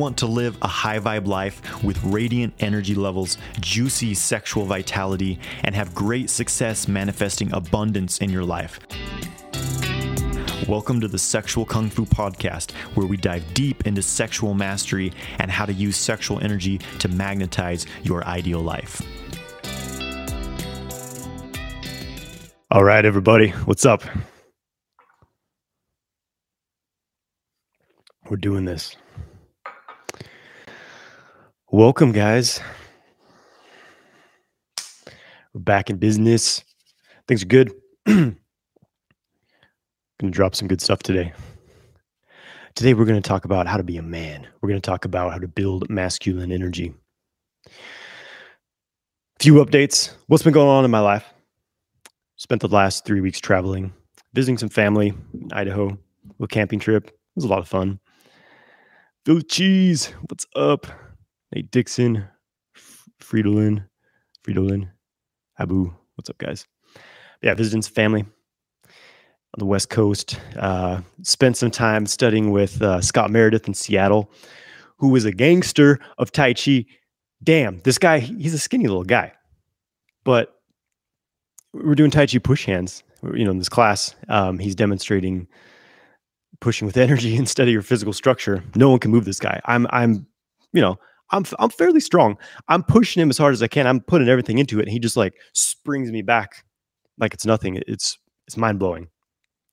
want to live a high vibe life with radiant energy levels, juicy sexual vitality, and have great success manifesting abundance in your life. Welcome to the Sexual Kung Fu Podcast, where we dive deep into sexual mastery and how to use sexual energy to magnetize your ideal life. All right, everybody, what's up? We're doing this. Welcome, guys. We're back in business. Things are good. Gonna drop some good stuff today. Today, we're going to talk about how to be a man. We're going to talk about how to build masculine energy. A few updates. What's been going on in my life? Spent the last three weeks traveling, visiting some family in Idaho, a little camping trip. It was a lot of fun. Philly Cheese, what's up? Nate Dixon, Fridolin, Fridolin, Abu, what's up, guys? Yeah, visiting some family on the West Coast. Uh, spent some time studying with uh, Scott Meredith in Seattle, who was a gangster of Tai Chi. Damn, this guy, he's a skinny little guy. But we're doing Tai Chi push hands. You know, in this class, um, he's demonstrating pushing with energy instead of your physical structure. No one can move this guy. I'm, I'm, you know, I'm, I'm fairly strong. I'm pushing him as hard as I can. I'm putting everything into it. And he just like springs me back like it's nothing. It's, it's mind blowing.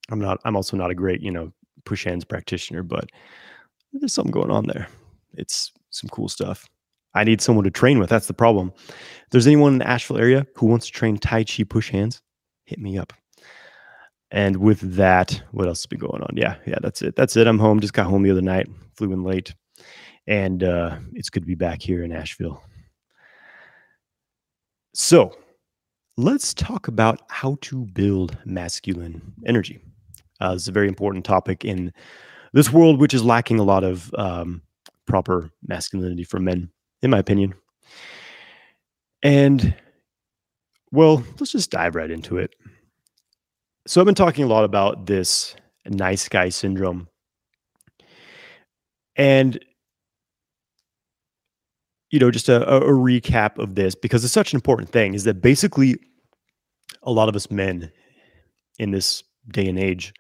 I'm not, I'm also not a great, you know, push hands practitioner, but there's something going on there. It's some cool stuff. I need someone to train with. That's the problem. If there's anyone in the Asheville area who wants to train Tai Chi push hands, hit me up. And with that, what else has been going on? Yeah, yeah, that's it. That's it. I'm home. Just got home the other night. Flew in late, and uh, it's good to be back here in Asheville. So, let's talk about how to build masculine energy. Uh, it's a very important topic in this world, which is lacking a lot of um, proper masculinity for men, in my opinion. And well, let's just dive right into it. So I've been talking a lot about this nice guy syndrome. And you know, just a, a, recap of this because it's such an important thing is that basically a lot of us men in this day and age,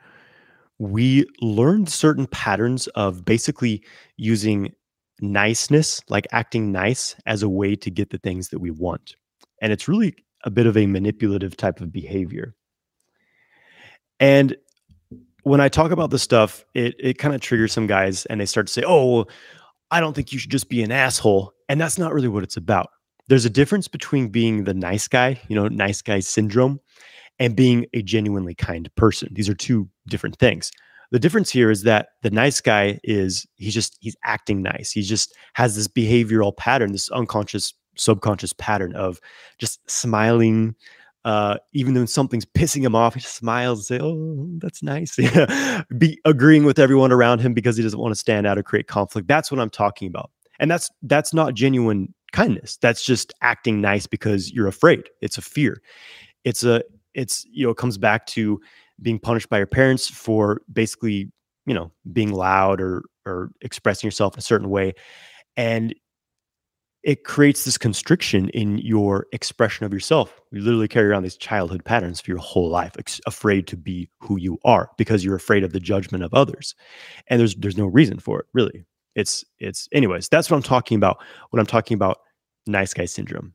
we learned certain patterns of basically using niceness, like acting nice, as a way to get the things that we want. And it's really a bit of a manipulative type of behavior. And when I talk about this stuff, it it kind of triggers some guys and they start to say, "Oh, well, I don't think you should just be an asshole." And that's not really what it's about. There's a difference between being the nice guy, you know, nice guy syndrome, and being a genuinely kind person. These are two different things. The difference here is that the nice guy is he's just he's acting nice. He just has this behavioral pattern, this unconscious subconscious pattern of just smiling, uh, even when something's pissing him off, he just smiles say, "Oh, that's nice." Be agreeing with everyone around him because he doesn't want to stand out or create conflict. That's what I'm talking about, and that's that's not genuine kindness. That's just acting nice because you're afraid. It's a fear. It's a it's you know it comes back to being punished by your parents for basically you know being loud or or expressing yourself a certain way, and it creates this constriction in your expression of yourself. You literally carry around these childhood patterns for your whole life, afraid to be who you are because you're afraid of the judgment of others. And there's there's no reason for it, really. It's it's anyways, that's what I'm talking about when I'm talking about nice guy syndrome.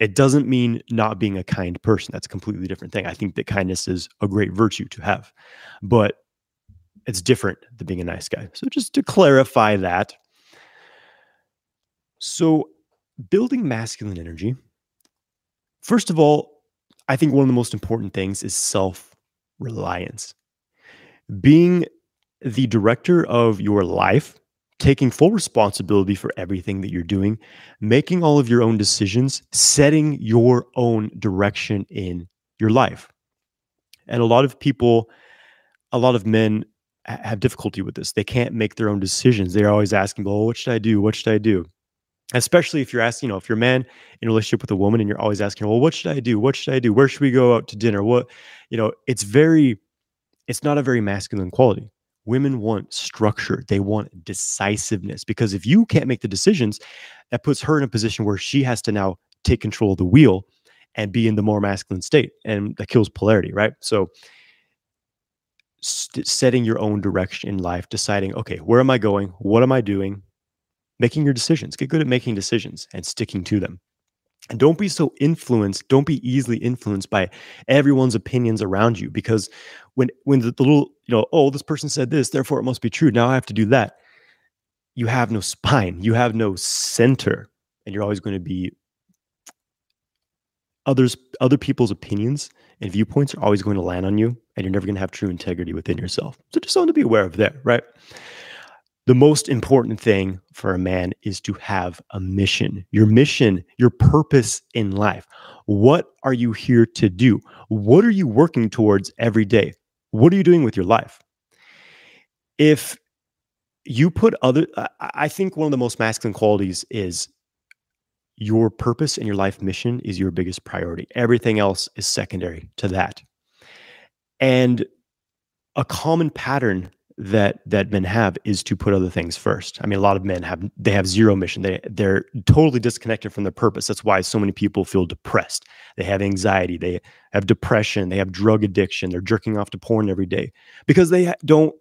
It doesn't mean not being a kind person. That's a completely different thing. I think that kindness is a great virtue to have. But it's different than being a nice guy. So just to clarify that. So building masculine energy, first of all, I think one of the most important things is self reliance. Being the director of your life, taking full responsibility for everything that you're doing, making all of your own decisions, setting your own direction in your life. And a lot of people, a lot of men have difficulty with this. They can't make their own decisions. They're always asking, well, what should I do? What should I do? especially if you're asking, you know, if you're a man in a relationship with a woman and you're always asking, well, what should I do? What should I do? Where should we go out to dinner? What, you know, it's very, it's not a very masculine quality. Women want structure. They want decisiveness because if you can't make the decisions, that puts her in a position where she has to now take control of the wheel and be in the more masculine state. And that kills polarity, right? So, setting your own direction in life, deciding, okay, where am I going? What am I doing? Making your decisions. Get good at making decisions and sticking to them. And don't be so influenced, don't be easily influenced by everyone's opinions around you because when when the, the little, you know, oh, this person said this, therefore it must be true. Now I have to do that. You have no spine, you have no center, and you're always going to be others other people's opinions and viewpoints are always going to land on you and you're never going to have true integrity within yourself. So just something to be aware of there, right? The most important thing for a man is to have a mission. Your mission, your purpose in life. What are you here to do? What are you working towards every day? What are you doing with your life? If you put other, I think one of the most masculine qualities is your purpose and your life mission is your biggest priority. Everything else is secondary to that. And a common pattern that that men have is to put other things first. I mean, a lot of men have they have zero mission. They they're totally disconnected from their purpose. That's why so many people feel depressed. They have anxiety. They have depression. They have drug addiction. They're jerking off to porn every day because they don't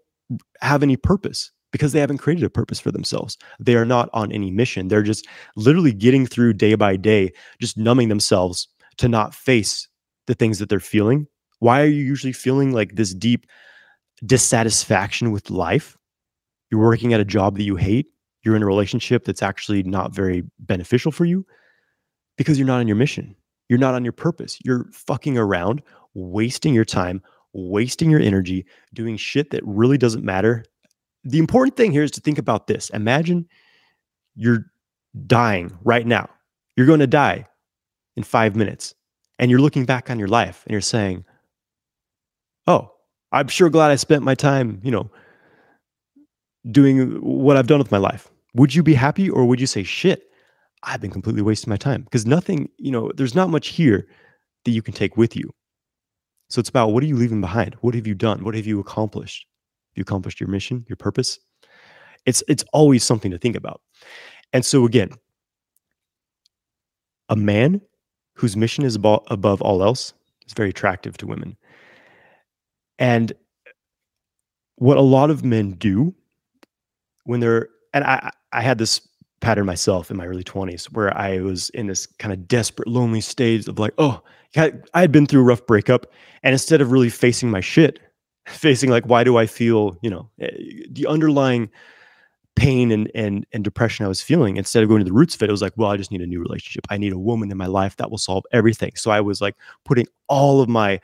have any purpose. Because they haven't created a purpose for themselves. They are not on any mission. They're just literally getting through day by day, just numbing themselves to not face the things that they're feeling. Why are you usually feeling like this deep dissatisfaction with life. You're working at a job that you hate. You're in a relationship that's actually not very beneficial for you because you're not on your mission. You're not on your purpose. You're fucking around, wasting your time, wasting your energy, doing shit that really doesn't matter. The important thing here is to think about this. Imagine you're dying right now. You're going to die in five minutes. And you're looking back on your life and you're saying, oh, I'm sure glad I spent my time, you know, doing what I've done with my life. Would you be happy or would you say, shit, I've been completely wasting my time? Because nothing, you know, there's not much here that you can take with you. So it's about what are you leaving behind? What have you done? What have you accomplished? Have you accomplished your mission, your purpose? It's it's always something to think about. And so again, a man whose mission is above, above all else is very attractive to women. And what a lot of men do when they're, and I, I had this pattern myself in my early 20s where I was in this kind of desperate, lonely stage of like, oh, I had been through a rough breakup. And instead of really facing my shit, facing like, why do I feel, you know, eh, the underlying pain and and and depression I was feeling, instead of going to the roots of it, it was like, well, I just need a new relationship. I need a woman in my life that will solve everything. So I was like putting all of my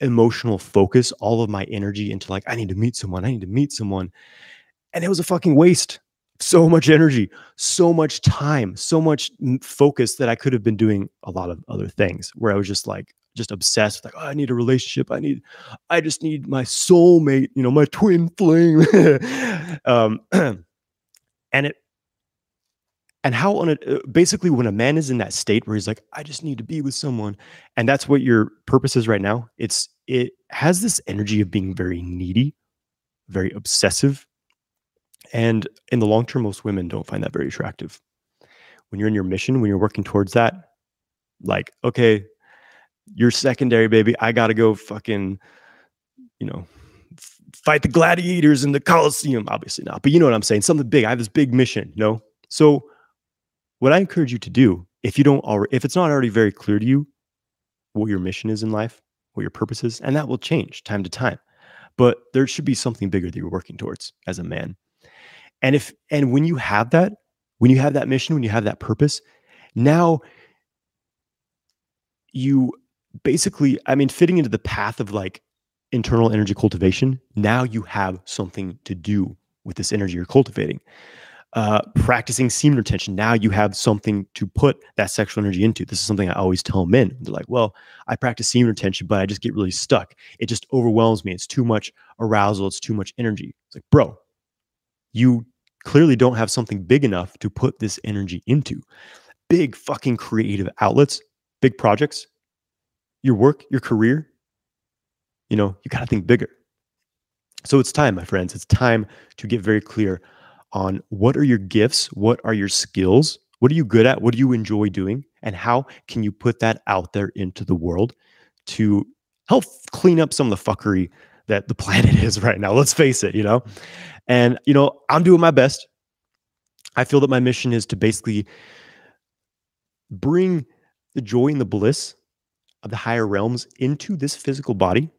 emotional focus, all of my energy into like, I need to meet someone, I need to meet someone. And it was a fucking waste. So much energy, so much time, so much focus that I could have been doing a lot of other things where I was just like, just obsessed with like, oh, I need a relationship. I need, I just need my soulmate, you know, my twin flame. um, and it and how on it uh, basically when a man is in that state where he's like i just need to be with someone and that's what your purpose is right now it's it has this energy of being very needy very obsessive and in the long term most women don't find that very attractive. When you're in your mission when you're working towards that like okay you're secondary baby. I gotta go fucking you know fight the gladiators in the coliseum obviously not but you know what i'm saying something big. I have this big mission no so what I encourage you to do, if you don't already, if it's not already very clear to you what your mission is in life, what your purpose is, and that will change time to time, but there should be something bigger that you're working towards as a man. And if, and when you have that, when you have that mission, when you have that purpose, now you basically, I mean, fitting into the path of like internal energy cultivation, now you have something to do with this energy you're cultivating uh, practicing semen retention. Now you have something to put that sexual energy into. This is something I always tell men. They're like, well, I practice semen retention, but I just get really stuck. It just overwhelms me. It's too much arousal. It's too much energy. It's like, bro, you clearly don't have something big enough to put this energy into. Big fucking creative outlets, big projects, your work, your career. You know, you got to think bigger. So it's time, my friends. It's time to get very clear on what are your gifts, what are your skills, what are you good at, what do you enjoy doing, and how can you put that out there into the world to help clean up some of the fuckery that the planet is right now. Let's face it, you know? And, you know, I'm doing my best. I feel that my mission is to basically bring the joy and the bliss of the higher realms into this physical body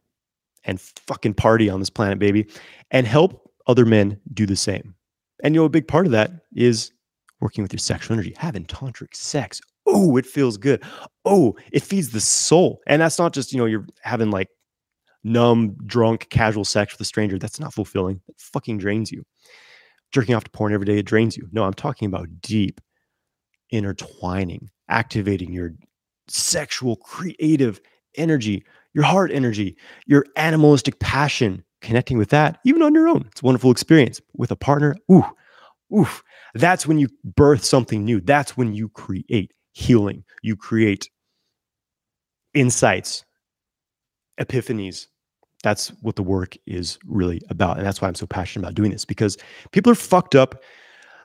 and fucking party on this planet, baby, and help other men do the same. And you know, a big part of that is working with your sexual energy, having tantric sex. Oh, it feels good. Oh, it feeds the soul. And that's not just, you know, you're having like numb, drunk, casual sex with a stranger. That's not fulfilling. It fucking drains you. Jerking off to porn every day, it drains you. No, I'm talking about deep intertwining, activating your sexual, creative energy, your heart energy, your animalistic passion, connecting with that, even on your own. It's a wonderful experience with a partner. Ooh, oof. That's when you birth something new. That's when you create healing. You create insights, epiphanies. That's what the work is really about. And that's why I'm so passionate about doing this because people are fucked up.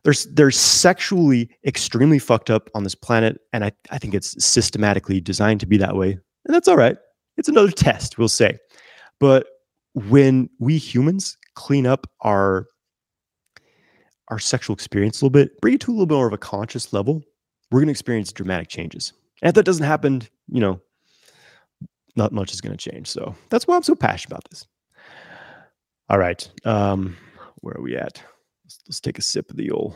They're, they're sexually extremely fucked up on this planet. And I, I think it's systematically designed to be that way. And that's all right. It's another test, we'll say. But when we humans clean up our our sexual experience a little bit, bring it to a little bit more of a conscious level, we're going to experience dramatic changes. And if that doesn't happen, you know, not much is going to change. So that's why I'm so passionate about this. All right. Um, where are we at? Let's, let's take a sip of the old.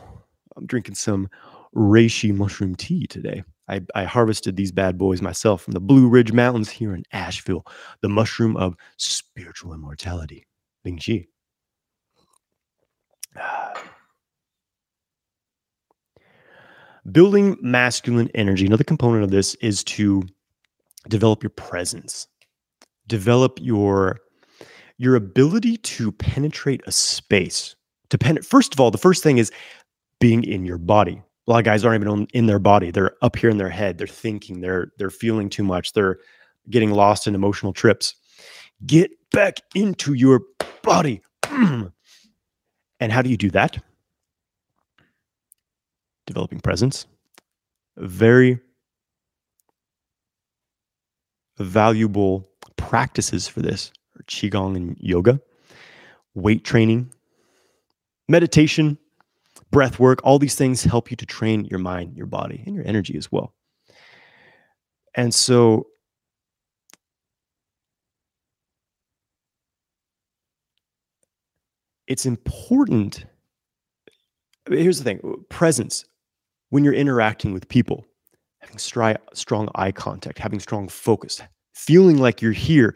I'm drinking some reishi mushroom tea today. I, I, harvested these bad boys myself from the Blue Ridge Mountains here in Asheville, the mushroom of spiritual immortality. Ling Zhi. Building masculine energy. Another component of this is to develop your presence, develop your your ability to penetrate a space. To pen- first of all, the first thing is being in your body. A lot of guys aren't even in their body; they're up here in their head. They're thinking. They're they're feeling too much. They're getting lost in emotional trips. Get back into your body. Mm. and how do you do that? Developing presence. Very valuable practices for this are qigong and yoga, weight training, meditation, breath work. All these things help you to train your mind, your body, and your energy as well. And so it's important. Here's the thing presence when you're interacting with people having stri- strong eye contact, having strong focus, feeling like you're here,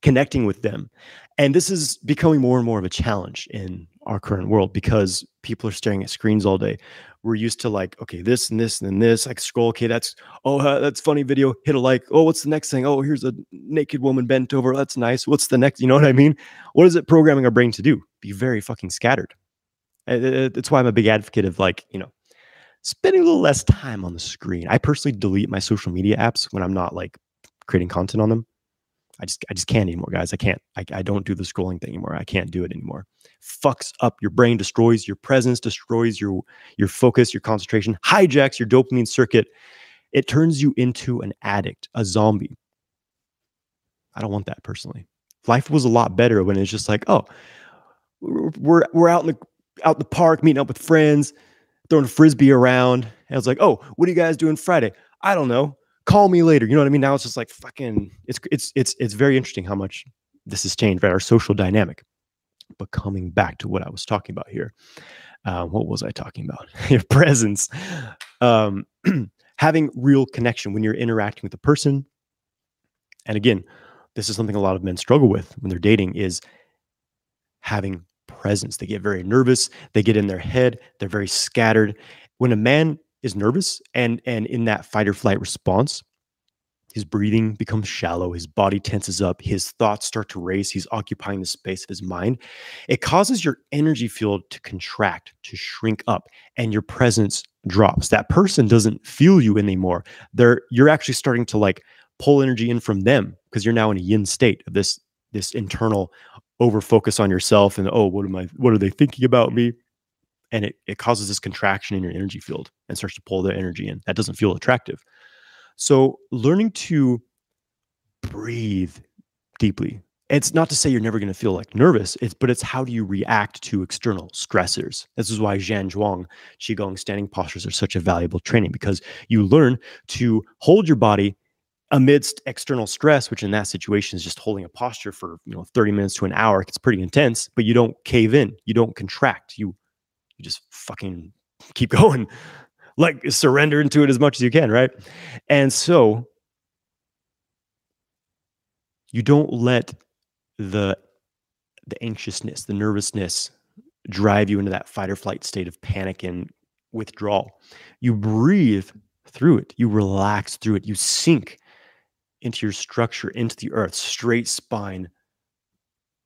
connecting with them. And this is becoming more and more of a challenge in our current world because people are staring at screens all day. We're used to like, okay, this and this and then this. Like scroll, okay, that's oh, uh, that's funny video. Hit a like. Oh, what's the next thing? Oh, here's a naked woman bent over. That's nice. What's the next? You know what I mean? What is it programming our brain to do? Be very fucking scattered. That's why I'm a big advocate of like, you know, spending a little less time on the screen. I personally delete my social media apps when I'm not like creating content on them. I just I just can't anymore, guys. I can't. I, I don't do the scrolling thing anymore. I can't do it anymore. Fucks up your brain, destroys your presence, destroys your your focus, your concentration, hijacks your dopamine circuit. It turns you into an addict, a zombie. I don't want that personally. Life was a lot better when it's just like, oh, we're we're out in the out in the park meeting up with friends throwing frisbee around. And I was like, oh, what are you guys doing Friday? I don't know. Call me later. You know what I mean? Now it's just like fucking. It's it's it's it's very interesting how much this has changed, right? Our social dynamic. But coming back to what I was talking about here, uh, what was I talking about? Your presence, um, having real connection when you're interacting with a person. And again, this is something a lot of men struggle with when they're dating: is having presence. They get very nervous, they get in their head, they're very scattered. When a man is nervous and and in that fight or flight response, his breathing becomes shallow, his body tenses up, his thoughts start to race, he's occupying the space of his mind. It causes your energy field to contract, to shrink up, and your presence drops. That person doesn't feel you anymore. They're you're actually starting to like pull energy in from them because you're now in a yin state of this this internal over focus on yourself and oh, what am I? What are they thinking about me? And it, it causes this contraction in your energy field and starts to pull the energy in. That doesn't feel attractive. So learning to breathe deeply. It's not to say you're never going to feel like nervous, it's but it's how do you react to external stressors. This is why Zhan Zhuang Qigong standing postures are such a valuable training because you learn to hold your body amidst external stress, which in that situation is just holding a posture for you know 30 minutes to an hour. It's pretty intense, but you don't cave in, you don't contract, you you just fucking keep going, like surrender into it as much as you can, right? And so you don't let the the anxiousness, the nervousness drive you into that fight or flight state of panic and withdrawal. You breathe through it. You relax through it. You sink into your structure, into the earth, straight spine,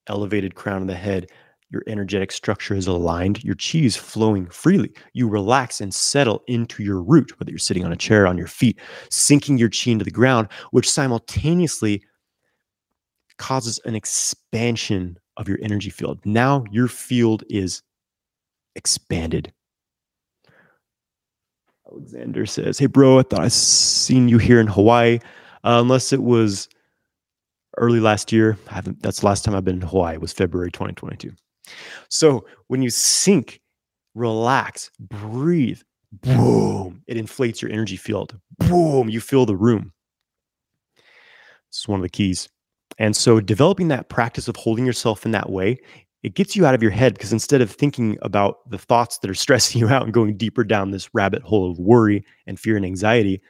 elevated crown of the head. Your energetic structure is aligned. Your chi is flowing freely. You relax and settle into your root, whether you're sitting on a chair, on your feet, sinking your chi into the ground, which simultaneously causes an expansion of your energy field. Now your field is expanded. Alexander says, Hey, bro, I thought I seen you here in Hawaii. Uh, unless it was early last year. I haven't, that's the last time I've been in Hawaii, was February 2022. So when you sink, relax, breathe, boom, it inflates your energy field. Boom, you fill the room. It's one of the keys. And so developing that practice of holding yourself in that way, it gets you out of your head because instead of thinking about the thoughts that are stressing you out and going deeper down this rabbit hole of worry and fear and anxiety,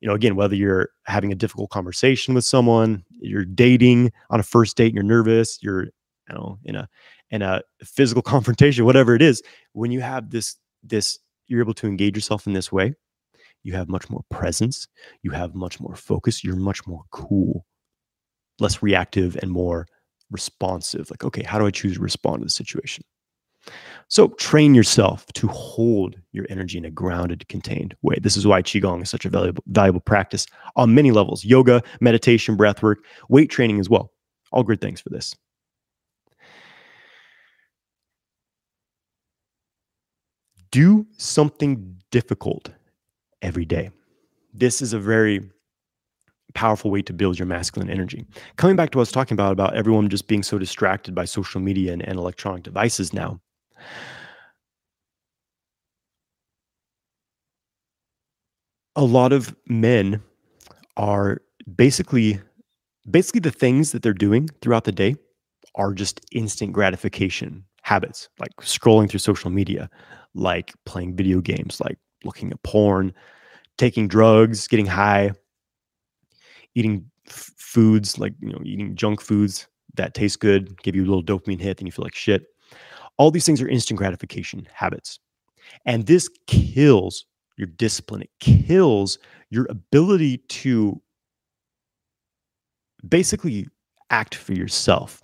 you know, again, whether you're having a difficult conversation with someone, you're dating on a first date, you're nervous, you're, you know, in a in a physical confrontation, whatever it is, when you have this this you're able to engage yourself in this way, you have much more presence, you have much more focus, you're much more cool less reactive and more responsive. Like, okay, how do I choose to respond to the situation? So train yourself to hold your energy in a grounded, contained way. This is why Qigong is such a valuable, valuable practice on many levels yoga, meditation, breath work, weight training as well. All good things for this. Do something difficult every day. This is a very powerful way to build your masculine energy. Coming back to what I was talking about, about everyone just being so distracted by social media and, and electronic devices now. A lot of men are basically basically the things that they're doing throughout the day are just instant gratification habits, like scrolling through social media, like playing video games, like looking at porn, taking drugs, getting high, eating foods like you know eating junk foods that taste good, give you a little dopamine hit, then you feel like shit. All these things are instant gratification habits. And this kills your discipline. It kills your ability to basically act for yourself.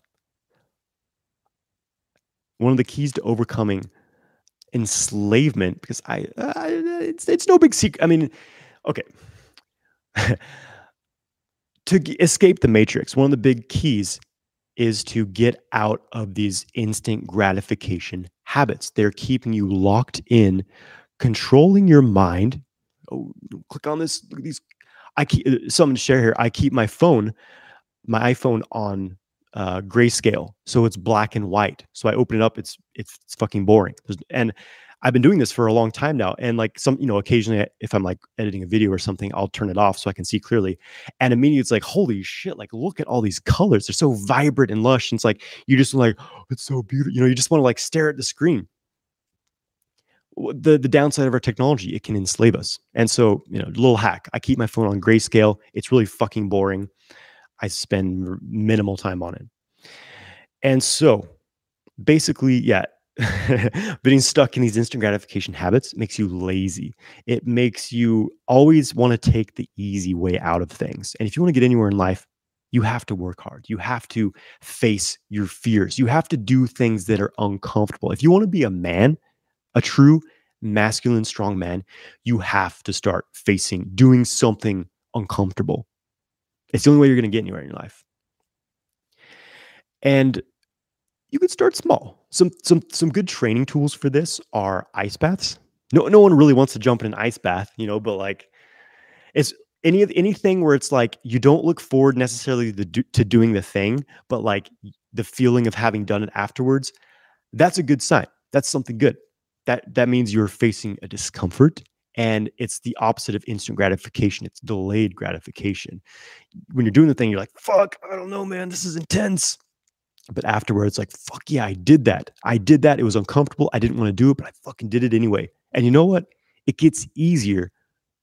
One of the keys to overcoming enslavement, because I, I it's, it's no big secret. I mean, okay. to g- escape the matrix, one of the big keys is to get out of these instant gratification habits. They're keeping you locked in, controlling your mind. Oh, click on this. Look at these. I keep uh, something to share here. I keep my phone, my iPhone on uh, grayscale, so it's black and white. So I open it up. It's it's, it's fucking boring. There's, and I've been doing this for a long time now. And like some, you know, occasionally if I'm like editing a video or something, I'll turn it off so I can see clearly. And immediately it's like, holy shit, like look at all these colors. They're so vibrant and lush. And it's like, you just like, oh, it's so beautiful. You know, you just want to like stare at the screen. The, the downside of our technology, it can enslave us. And so, you know, little hack. I keep my phone on grayscale. It's really fucking boring. I spend minimal time on it. And so basically, yeah, Being stuck in these instant gratification habits makes you lazy. It makes you always want to take the easy way out of things. And if you want to get anywhere in life, you have to work hard. You have to face your fears. You have to do things that are uncomfortable. If you want to be a man, a true masculine, strong man, you have to start facing doing something uncomfortable. It's the only way you're going to get anywhere in your life. And you could start small. Some some some good training tools for this are ice baths. No no one really wants to jump in an ice bath, you know, but like it's any of anything where it's like you don't look forward necessarily to, do, to doing the thing, but like the feeling of having done it afterwards, that's a good sign. That's something good. That that means you're facing a discomfort and it's the opposite of instant gratification. It's delayed gratification. When you're doing the thing, you're like, fuck, I don't know, man, this is intense. But afterwards, like, fuck yeah, I did that. I did that. It was uncomfortable. I didn't want to do it, but I fucking did it anyway. And you know what? It gets easier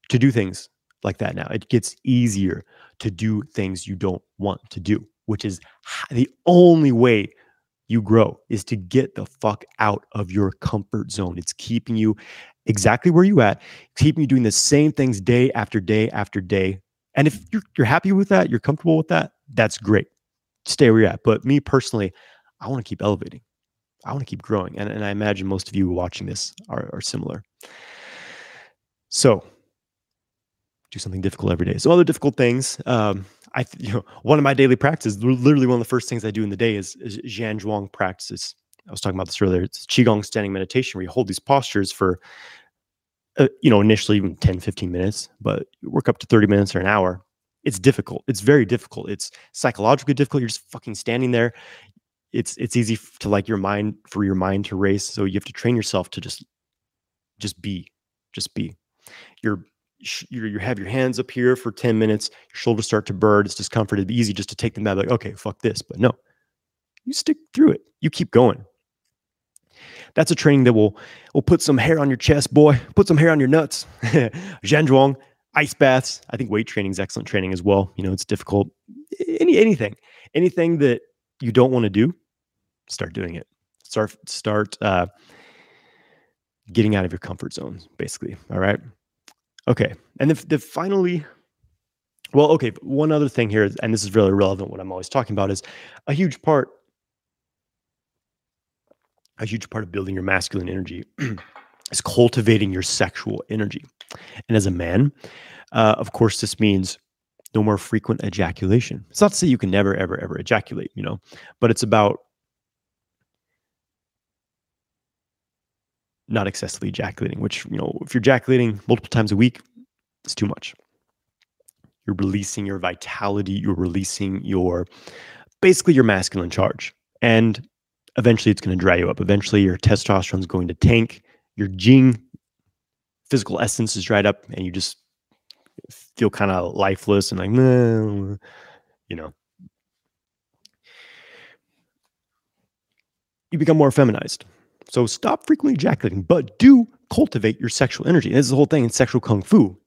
to do things like that now. It gets easier to do things you don't want to do, which is the only way you grow is to get the fuck out of your comfort zone. It's keeping you exactly where you at, keeping you doing the same things day after day after day. And if you're, you're happy with that, you're comfortable with that, that's great stay where you're at. But me personally, I want to keep elevating. I want to keep growing. And, and I imagine most of you watching this are, are similar. So do something difficult every day. Some other difficult things. Um, I, you know, one of my daily practices, literally one of the first things I do in the day is, is Zhan Zhuang practices. I was talking about this earlier. It's Qigong standing meditation where you hold these postures for, uh, you know, initially even 10, 15 minutes, but work up to 30 minutes or an hour it's difficult. It's very difficult. It's psychologically difficult. You're just fucking standing there. It's it's easy to like your mind for your mind to race. So you have to train yourself to just just be, just be. You're you you have your hands up here for 10 minutes, your shoulders start to burn, it's discomfort. It'd be easy just to take them out, like, okay, fuck this. But no, you stick through it. You keep going. That's a training that will will put some hair on your chest, boy. Put some hair on your nuts. Zhan Zhuang, ice baths. I think weight training is excellent training as well. You know, it's difficult. Any anything, anything that you don't want to do, start doing it. Start start uh, getting out of your comfort zones, basically. All right. Okay, and then the finally, well, okay. One other thing here, and this is really relevant. What I'm always talking about is a huge part. A huge part of building your masculine energy is cultivating your sexual energy. And as a man, uh, of course, this means no more frequent ejaculation. It's not to say you can never, ever, ever ejaculate, you know, but it's about not excessively ejaculating, which, you know, if you're ejaculating multiple times a week, it's too much. You're releasing your vitality, you're releasing your basically your masculine charge. And eventually it's going to dry you up. Eventually your testosterone is going to tank, your jing physical essence is dried up and you just feel kind of lifeless and like, you know. You become more feminized. So stop frequently ejaculating, but do cultivate your sexual energy. And this is the whole thing in sexual kung fu.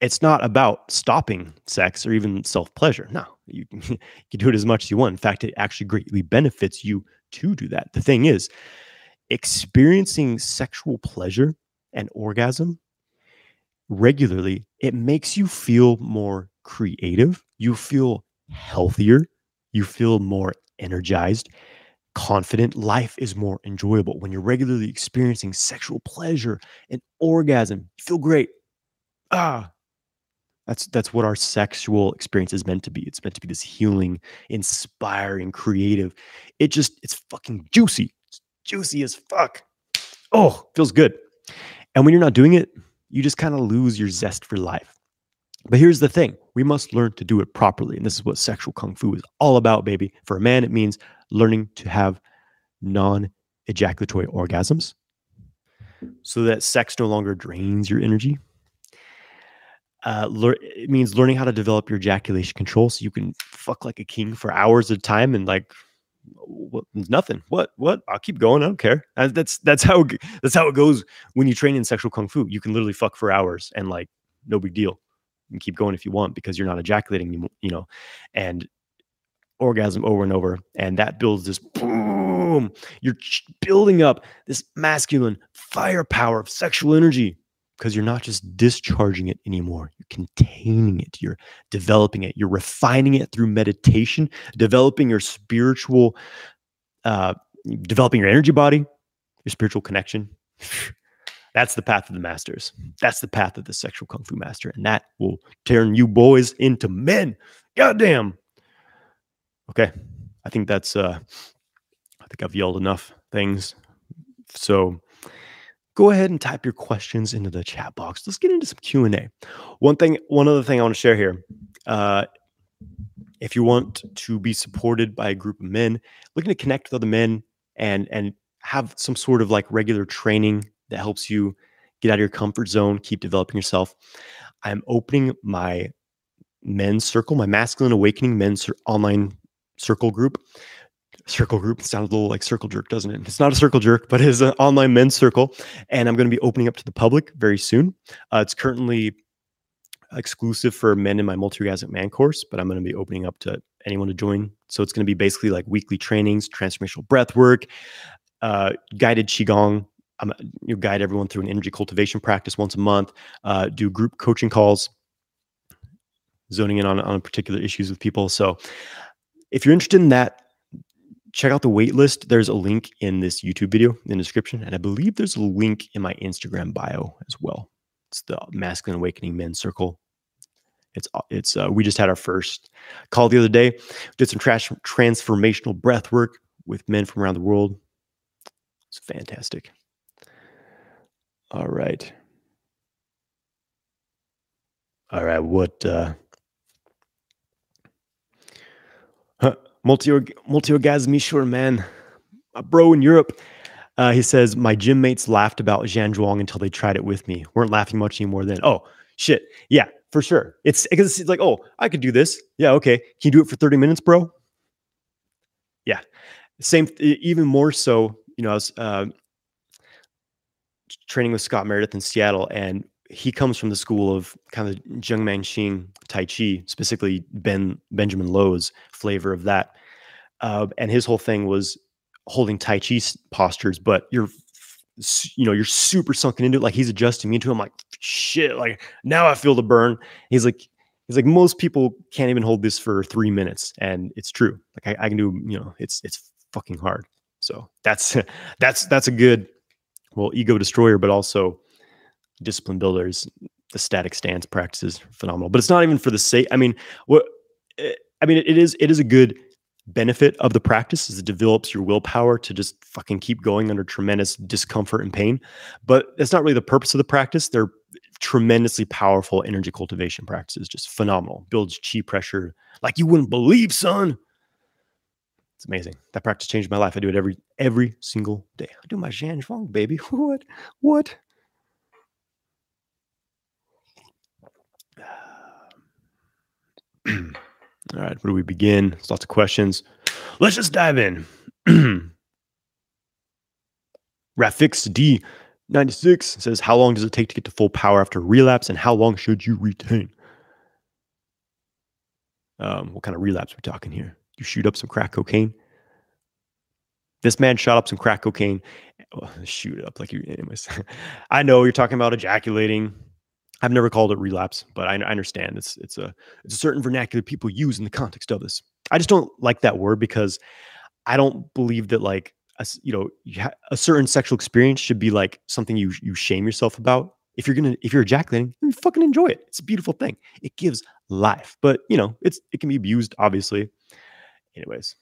It's not about stopping sex or even self pleasure. No, you you can do it as much as you want. In fact, it actually greatly benefits you to do that. The thing is, experiencing sexual pleasure and orgasm regularly, it makes you feel more creative. You feel healthier. You feel more energized, confident. Life is more enjoyable when you're regularly experiencing sexual pleasure and orgasm. You feel great. Ah, that's that's what our sexual experience is meant to be. It's meant to be this healing, inspiring, creative. It just it's fucking juicy. It's juicy as fuck. Oh, feels good. And when you're not doing it, you just kind of lose your zest for life. But here's the thing we must learn to do it properly. And this is what sexual kung fu is all about, baby. For a man, it means learning to have non ejaculatory orgasms so that sex no longer drains your energy. Uh, it means learning how to develop your ejaculation control so you can fuck like a king for hours at a time and like what, nothing. What? What? I'll keep going. I don't care. That's that's how that's how it goes when you train in sexual kung fu. You can literally fuck for hours and like no big deal. You can keep going if you want because you're not ejaculating, you know, and orgasm over and over, and that builds this boom. You're building up this masculine firepower of sexual energy because you're not just discharging it anymore. You're containing it. You're developing it. You're refining it through meditation, developing your spiritual, uh, developing your energy body, your spiritual connection. That's the path of the masters. That's the path of the sexual kung fu master. And that will turn you boys into men. Goddamn. Okay. I think that's uh I think I've yelled enough things. So go ahead and type your questions into the chat box. Let's get into some Q and A. One thing, one other thing I want to share here. Uh, if you want to be supported by a group of men, looking to connect with other men and and have some sort of like regular training that helps you get out of your comfort zone, keep developing yourself. I'm opening my men's circle, my masculine awakening men's online circle group. Circle group sounds a little like circle jerk, doesn't it? It's not a circle jerk, but it's an online men's circle. And I'm going to be opening up to the public very soon. Uh, it's currently exclusive for men in my multi-orgasmic man course, but I'm going to be opening up to anyone to join. So it's going to be basically like weekly trainings, transformational breath work, uh, guided qigong. I'm you guide everyone through an energy cultivation practice once a month. Uh, do group coaching calls, zoning in on on particular issues with people. So if you're interested in that, check out the wait list. There's a link in this YouTube video in the description, and I believe there's a link in my Instagram bio as well. It's the Masculine Awakening Men's Circle. It's uh, it's uh, we just had our first call the other day. Did some trash transformational breath work with men from around the world. It's fantastic. All right. All right. What uh huh, multi multi orgasm sure man. A bro in Europe uh, he says, My gym mates laughed about Zhan Zhuang until they tried it with me. Weren't laughing much anymore then. Oh, shit. Yeah, for sure. It's because it's like, oh, I could do this. Yeah, okay. Can you do it for 30 minutes, bro? Yeah. Same, even more so, you know, I was uh, training with Scott Meredith in Seattle, and he comes from the school of kind of Zheng Manqing Tai Chi, specifically Ben Benjamin Lo's flavor of that. Uh, and his whole thing was holding Tai Chi postures, but you're, you know, you're super sunken into it. Like he's adjusting me into. I'm like, shit. Like now I feel the burn. He's like, he's like, most people can't even hold this for three minutes, and it's true. Like I, I can do. You know, it's it's fucking hard. So that's that's that's a good, well, ego destroyer, but also discipline builders. The static stance practices phenomenal, but it's not even for the sake. I mean, what? Eh, I mean, it is it is a good benefit of the practice is it develops your willpower to just fucking keep going under tremendous discomfort and pain. But that's not really the purpose of the practice. They're tremendously powerful energy cultivation practices, just phenomenal. Builds chi pressure like you wouldn't believe, son. It's amazing. That practice changed my life. I do it every every single day. I do my Zhan Zhuang, baby. What? What? All right, where do we begin? There's lots of questions. Let's just dive in. Rafix D96 says, How long does it take to get to full power after relapse, and how long should you retain? Um, what kind of relapse are we talking here? You shoot up some crack cocaine? This man shot up some crack cocaine. Oh, shoot up like you, anyways. I know you're talking about ejaculating I've never called it relapse, but I, I, understand it's it's a it's a certain vernacular people use in the context of this. I just don't like that word because I don't believe that like a, you know a certain sexual experience should be like something you you shame yourself about. If you're gonna if you're ejaculating, you fucking enjoy it. It's a beautiful thing. It gives life, but you know it's it can be abused, obviously. Anyways,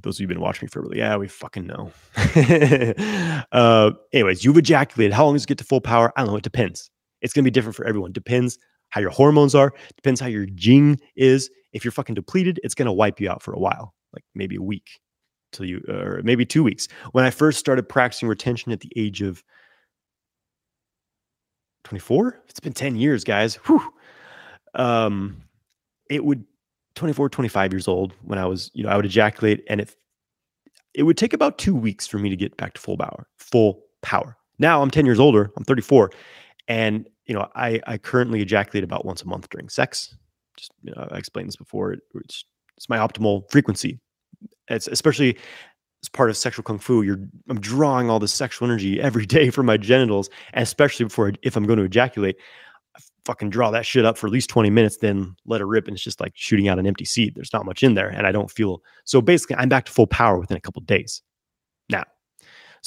those of you who've been watching me for really, yeah, we fucking know. uh, anyways, you've ejaculated. How long does it get to full power? I don't know. It depends. It's going to be different for everyone. Depends how your hormones are, depends how your jing is. If you're fucking depleted, it's going to wipe you out for a while, like maybe a week till you, or maybe two weeks. When I first started practicing retention at the age of 24, it's been 10 years, guys. Whew. Um, it would 24, 25 years old when I was, you know, I would ejaculate and it, it would take about two weeks for me to get back to full power, full power. Now I'm 10 years older, I'm 34, and you know, I I currently ejaculate about once a month during sex. Just you know, I explained this before. It's it's my optimal frequency. It's especially as part of sexual kung fu. You're I'm drawing all this sexual energy every day from my genitals, especially before if I'm going to ejaculate, I fucking draw that shit up for at least 20 minutes, then let it rip, and it's just like shooting out an empty seed. There's not much in there, and I don't feel so. Basically, I'm back to full power within a couple days.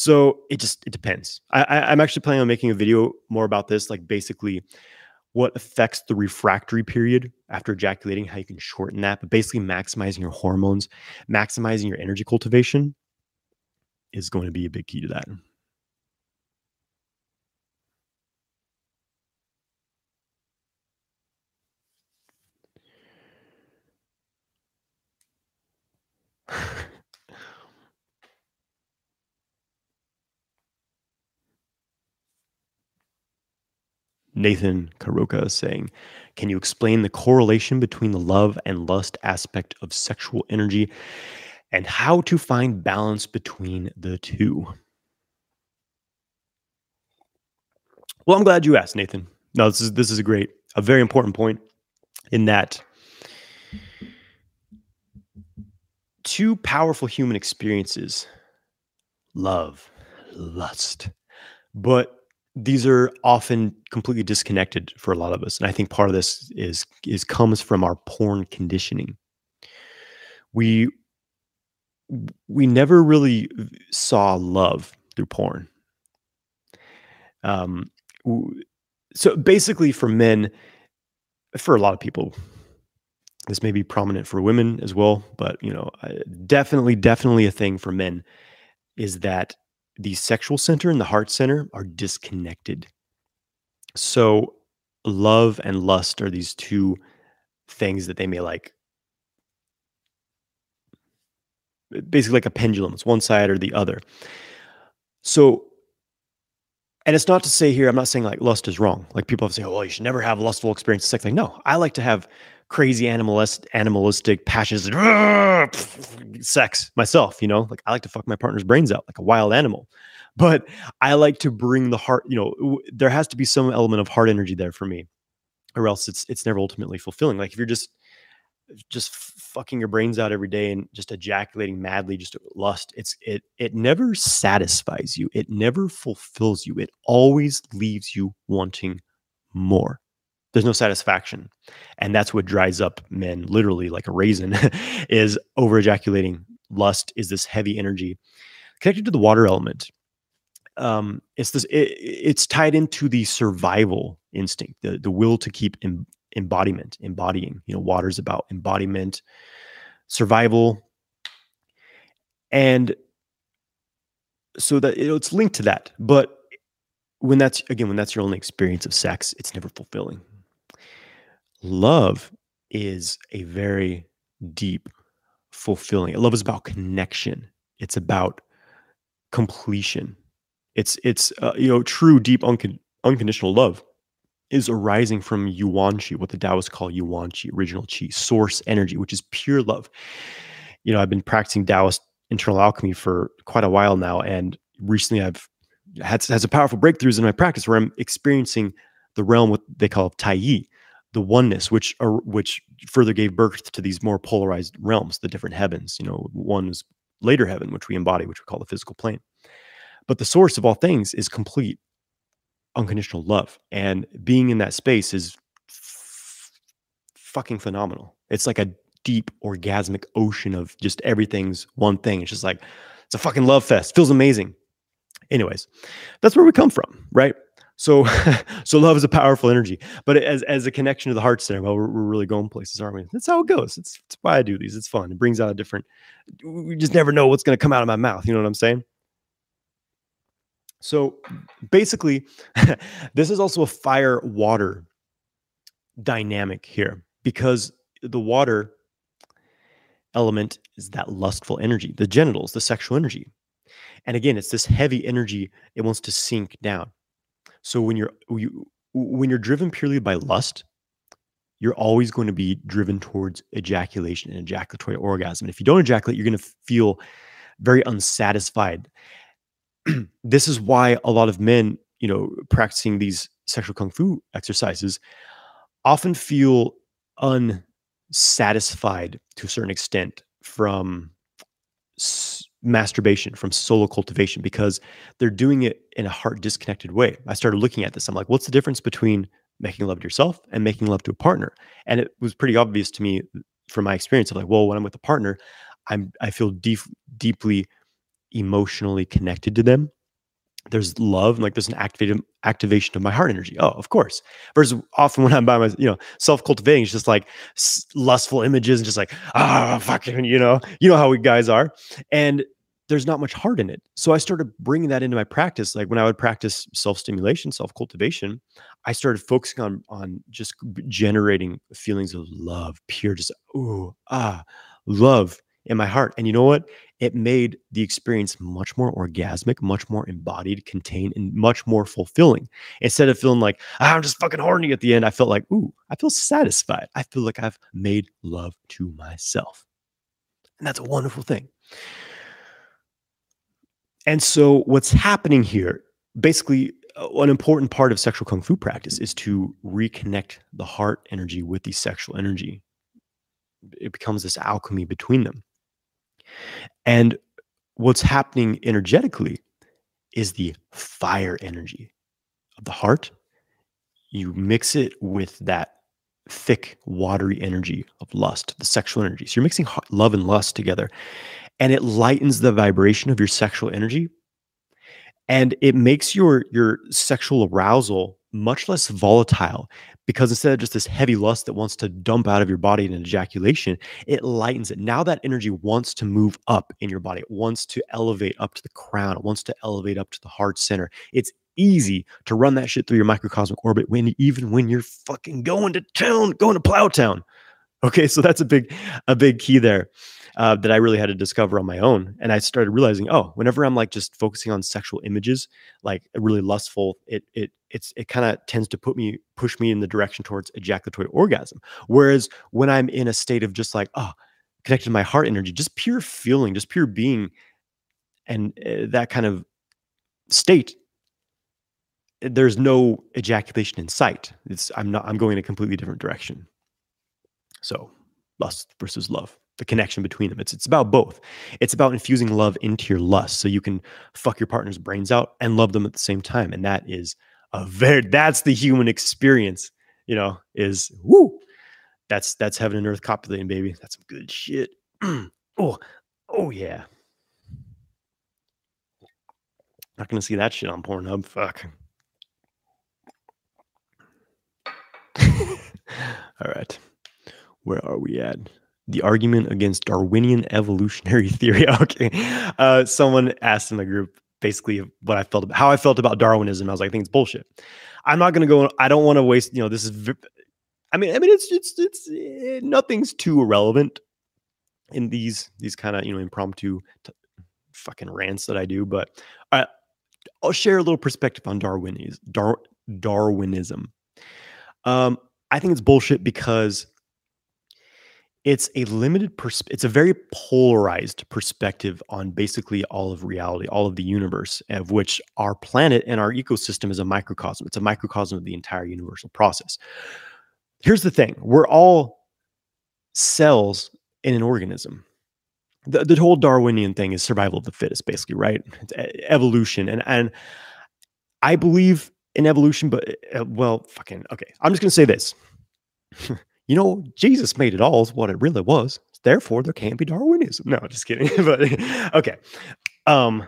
So it just it depends. I, I, am actually planning on making a video more about this, like basically what affects the refractory period after ejaculating, how you can shorten that, but basically maximizing your hormones, maximizing your energy cultivation. is going to be a big key to that. Mm. Nathan Karoka saying, Can you explain the correlation between the love and lust aspect of sexual energy and how to find balance between the two? Well, I'm glad you asked, Nathan. No, this is this is a great, a very important point in that two powerful human experiences love, lust. But these are often completely disconnected for a lot of us. And I think part of this is is comes from our porn conditioning. We we never really saw love through porn. Um, so basically, for men, for a lot of people, this may be prominent for women as well, but you know, definitely, definitely a thing for men is that the sexual center and the heart center are disconnected. So, love and lust are these two things that they may like basically like a pendulum. It's one side or the other. So and it's not to say here i'm not saying like lust is wrong. Like people have say oh well, you should never have lustful experience sex like no i like to have crazy animalist, animalistic, passions, sex myself, you know, like I like to fuck my partner's brains out like a wild animal. But I like to bring the heart, you know, there has to be some element of heart energy there for me, or else it's it's never ultimately fulfilling. Like if you're just just fucking your brains out every day and just ejaculating madly just lust it's it it never satisfies you it never fulfills you it always leaves you wanting more there's no satisfaction. And that's what dries up men literally like a raisin is over ejaculating. Lust is this heavy energy connected to the water element. Um it's this it, it's tied into the survival instinct the the will to keep em, embodiment embodying. You know water's about embodiment survival. And so that you know, it's linked to that. But when that's again when that's your only experience of sex it's never fulfilling love is a very deep, fulfilling. Love is about connection. It's about completion. It's it's uh, you know true, deep, uncon- unconditional love is arising from yuan chi, what the Taoists call yuan chi, original qi, source energy, which is pure love. You know, I've been practicing Taoist internal alchemy for quite a while now, and recently I've had has a powerful breakthroughs in my practice where I'm experiencing the realm what they call Tai Yi, the oneness which are which further gave birth to these more polarized realms the different heavens you know one is later heaven which we embody which we call the physical plane. But the source of all things is complete unconditional love and being in that space is fucking phenomenal. It's like a deep orgasmic ocean of just everything's one thing. It's just like it's a fucking love fest. Feels amazing. Anyways that's where we come from right so, so love is a powerful energy, but as as a connection to the heart center, well, we're, we're really going places, aren't we? That's how it goes. It's, it's why I do these. It's fun. It brings out a different. We just never know what's going to come out of my mouth. You know what I'm saying? So, basically, this is also a fire water dynamic here because the water element is that lustful energy, the genitals, the sexual energy. And again, it's this heavy energy, it wants to sink down. So when you're you, when you're driven purely by lust, you're always going to be driven towards ejaculation and ejaculatory orgasm. And if you don't ejaculate, you're going to feel very unsatisfied. this is why a lot of men, you know, practicing these sexual kung fu exercises often feel unsatisfied to a certain extent from masturbation from solo cultivation because they're doing it in a heart disconnected way. I started looking at this. I'm like, what's the difference between making love to yourself and making love to a partner? And it was pretty obvious to me from my experience of like, well, when I'm with a partner, I'm I feel deep, deeply emotionally connected to them. There's love, and like there's an activated activation of my heart energy. Oh, of course. Versus often when I'm by my, you know, self cultivating, it's just like lustful images and just like ah, fucking, you know, you know how we guys are, and there's not much heart in it. So I started bringing that into my practice. Like when I would practice self stimulation, self cultivation, I started focusing on on just generating feelings of love, pure, just ooh ah, love in my heart. And you know what? It made the experience much more orgasmic, much more embodied, contained, and much more fulfilling. Instead of feeling like ah, I'm just fucking horny at the end, I felt like ooh, I feel satisfied. I feel like I've made love to myself, and that's a wonderful thing. And so, what's happening here, basically, uh, an important part of sexual kung fu practice is to reconnect the heart energy with the sexual energy. It becomes this alchemy between them. And what's happening energetically is the fire energy of the heart. You mix it with that thick, watery energy of lust, the sexual energy. So you're mixing love and lust together and it lightens the vibration of your sexual energy and it makes your your sexual arousal much less volatile because instead of just this heavy lust that wants to dump out of your body in an ejaculation it lightens it. Now that energy wants to move up in your body. It wants to elevate up to the crown. It wants to elevate up to the heart center. It's easy to run that shit through your microcosmic orbit when even when you're fucking going to town going to plow town okay so that's a big a big key there uh, that I really had to discover on my own. And I started realizing, oh, whenever I'm like just focusing on sexual images, like really lustful, it it it's it kind of tends to put me push me in the direction towards ejaculatory orgasm. Whereas when I'm in a state of just like, oh, connected to my heart energy, just pure feeling, just pure being, and uh, that kind of state there's no ejaculation in sight. It's I'm not I'm going in a completely different direction. So lust versus love the connection between them. It's it's about both. It's about infusing love into your lust so you can fuck your partner's brains out and love them at the same time. And that is a very that's the human experience, you know, is woo. That's that's heaven and earth copulating, baby. That's some good shit. oh, oh yeah. Not gonna see that shit on Pornhub. Fuck. All right. Where are we at? The argument against Darwinian evolutionary theory. okay. Uh, someone asked in the group basically what I felt about how I felt about Darwinism. I was like, I think it's bullshit. I'm not going to go. I don't want to waste. You know, this is. I mean, I mean, it's it's it's it, eh, nothing's too irrelevant in these these kind of you know impromptu t- fucking rants that I do. But I, I'll share a little perspective on Darwinism. Dar- Darwinism. Um, I think it's bullshit because it's a limited pers- it's a very polarized perspective on basically all of reality all of the universe of which our planet and our ecosystem is a microcosm. It's a microcosm of the entire universal process. Here's the thing. We're all cells in an organism. The, the whole darwinian thing is survival of the fittest basically right? It's evolution. And and i believe in evolution but uh, well fucking okay. I'm just going to say this you know, Jesus made it all is what it really was. Therefore, there can't be Darwinism. No, just kidding. but okay. Um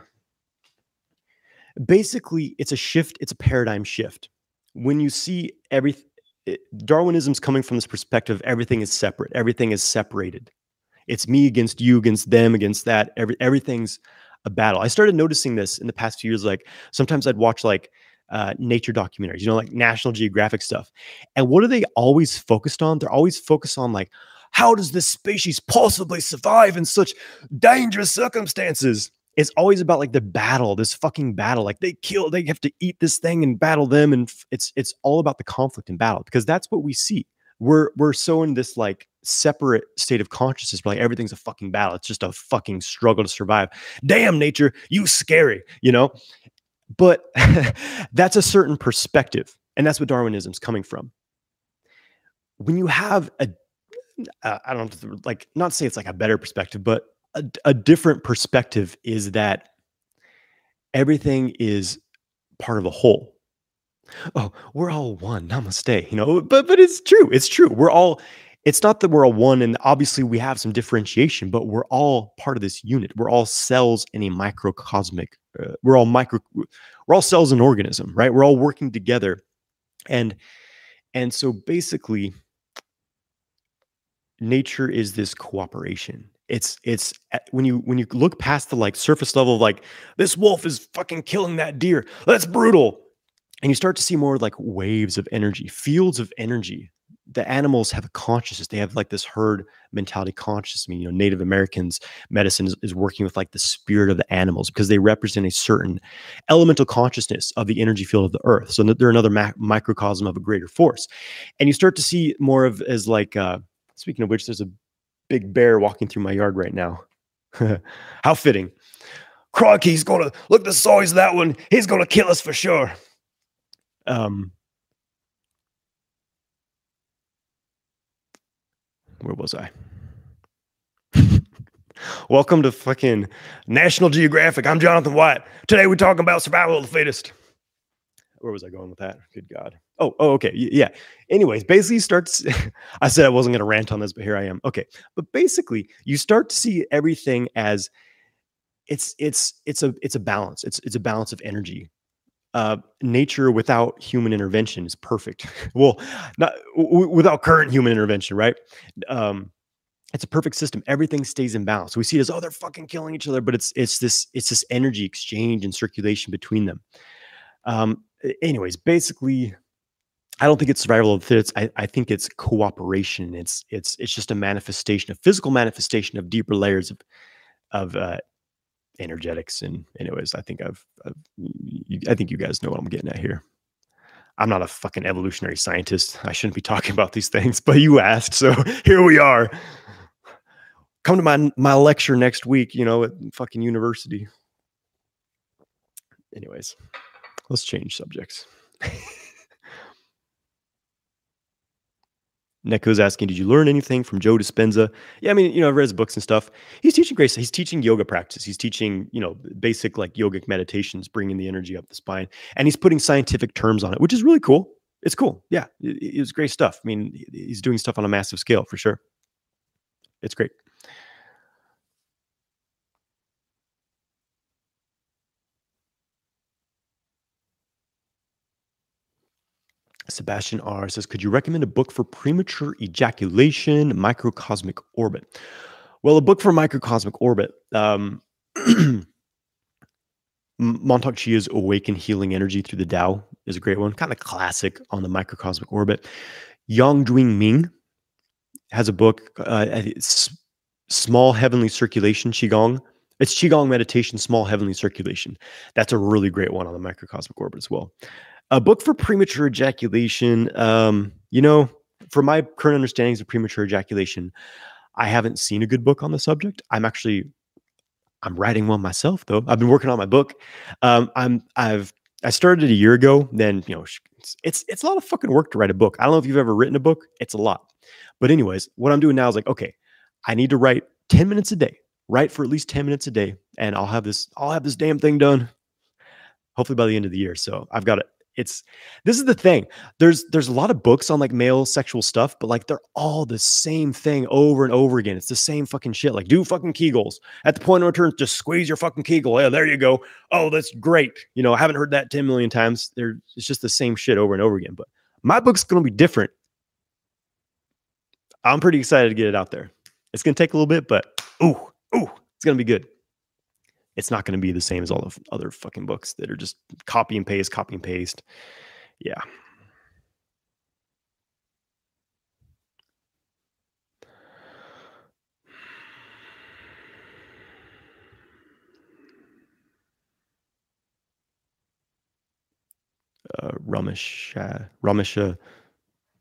basically it's a shift, it's a paradigm shift. When you see everything Darwinism's coming from this perspective everything is separate, everything is separated. It's me against you, against them, against that. Every everything's a battle. I started noticing this in the past few years. Like sometimes I'd watch like uh, nature documentaries, you know, like National Geographic stuff. And what are they always focused on? They're always focused on like, how does this species possibly survive in such dangerous circumstances? It's always about like the battle, this fucking battle. Like they kill, they have to eat this thing and battle them, and it's it's all about the conflict and battle because that's what we see. We're we're so in this like separate state of consciousness where like everything's a fucking battle. It's just a fucking struggle to survive. Damn nature, you scary, you know? But that's a certain perspective. And that's what Darwinism's coming from. When you have a, uh, I don't like, not say it's like a better perspective, but a, a different perspective is that everything is part of a whole. Oh, we're all one. Namaste. You know, but but it's true. It's true. We're all it's not that we're a one and obviously we have some differentiation, but we're all part of this unit. We're all cells in a microcosmic, uh, we're all micro, we're all cells in organism, right? We're all working together. And, and so basically, nature is this cooperation. it's it's uh, when you when you look past the like surface level of like this wolf is fucking killing that deer. That's brutal. And you start to see more like waves of energy, fields of energy. The animals have a consciousness. They have like this herd mentality consciousness. I mean, you know, Native Americans medicine is, is working with like the spirit of the animals because they represent a certain elemental consciousness of the energy field of the earth. So they're another microcosm of a greater force. And you start to see more of as like uh speaking of which, there's a big bear walking through my yard right now. How fitting. Crikey, he's gonna look the size of that one. He's gonna kill us for sure. Um, where was I? Welcome to fucking National Geographic. I'm Johnathan White. Today we're talking about survival of the fittest. Where was I going with that? Good God. Oh, oh, okay. Yeah. Anyways, basically, starts. I said I wasn't going to rant on this, but here I am. Okay, but basically, you start to see everything as it's it's it's a it's a balance. It's it's a balance of energy. Uh, nature without human intervention is perfect. well, not w- without current human intervention, right? Um, it's a perfect system. Everything stays in balance. We see it as oh, they're fucking killing each other, but it's it's this it's this energy exchange and circulation between them. Um, anyways, basically, I don't think it's survival of the fittest. I, I think it's cooperation. It's it's it's just a manifestation, a physical manifestation of deeper layers of of uh, energetics. And anyways, I think I've, I've I think you guys know what I'm getting at here. I'm not a fucking evolutionary scientist. I shouldn't be talking about these things, but you asked, so here we are. Come to my my lecture next week. You know, at fucking university. Anyways, let's change subjects. Neko's asking, did you learn anything from Joe Dispenza? Yeah, I mean, you know, I've read his books and stuff. He's teaching grace. He's teaching yoga practice. He's teaching, you know, basic like yogic meditations, bringing the energy up the spine, and he's putting scientific terms on it, which is really cool. It's cool. Yeah, it, it was great stuff. I mean, he's doing stuff on a massive scale for sure. It's great. Sebastian R says, Could you recommend a book for premature ejaculation, microcosmic orbit? Well, a book for microcosmic orbit. Um, Mantak Chia's Awaken Healing Energy Through the Tao is a great one, kind of classic on the microcosmic orbit. Yang Jwing Ming has a book, uh, Small Heavenly Circulation Qigong. It's Qigong Meditation, Small Heavenly Circulation. That's a really great one on the microcosmic orbit as well. A book for premature ejaculation. Um, you know, for my current understandings of premature ejaculation, I haven't seen a good book on the subject. I'm actually I'm writing one myself though. I've been working on my book. Um, I'm I've I started a year ago. Then you know it's, it's it's a lot of fucking work to write a book. I don't know if you've ever written a book. It's a lot. But anyways, what I'm doing now is like okay, I need to write 10 minutes a day. Write for at least 10 minutes a day, and I'll have this I'll have this damn thing done. Hopefully by the end of the year. So I've got it it's this is the thing there's there's a lot of books on like male sexual stuff but like they're all the same thing over and over again it's the same fucking shit like do fucking kegels at the point of return just squeeze your fucking kegel yeah there you go oh that's great you know i haven't heard that 10 million times there it's just the same shit over and over again but my book's going to be different. I'm pretty excited to get it out there it's going to take a little bit but ooh ooh it's going to be good it's not going to be the same as all the other fucking books that are just copy and paste, copy and paste. Yeah. Uh, Ramesh, uh, Ramesh, uh,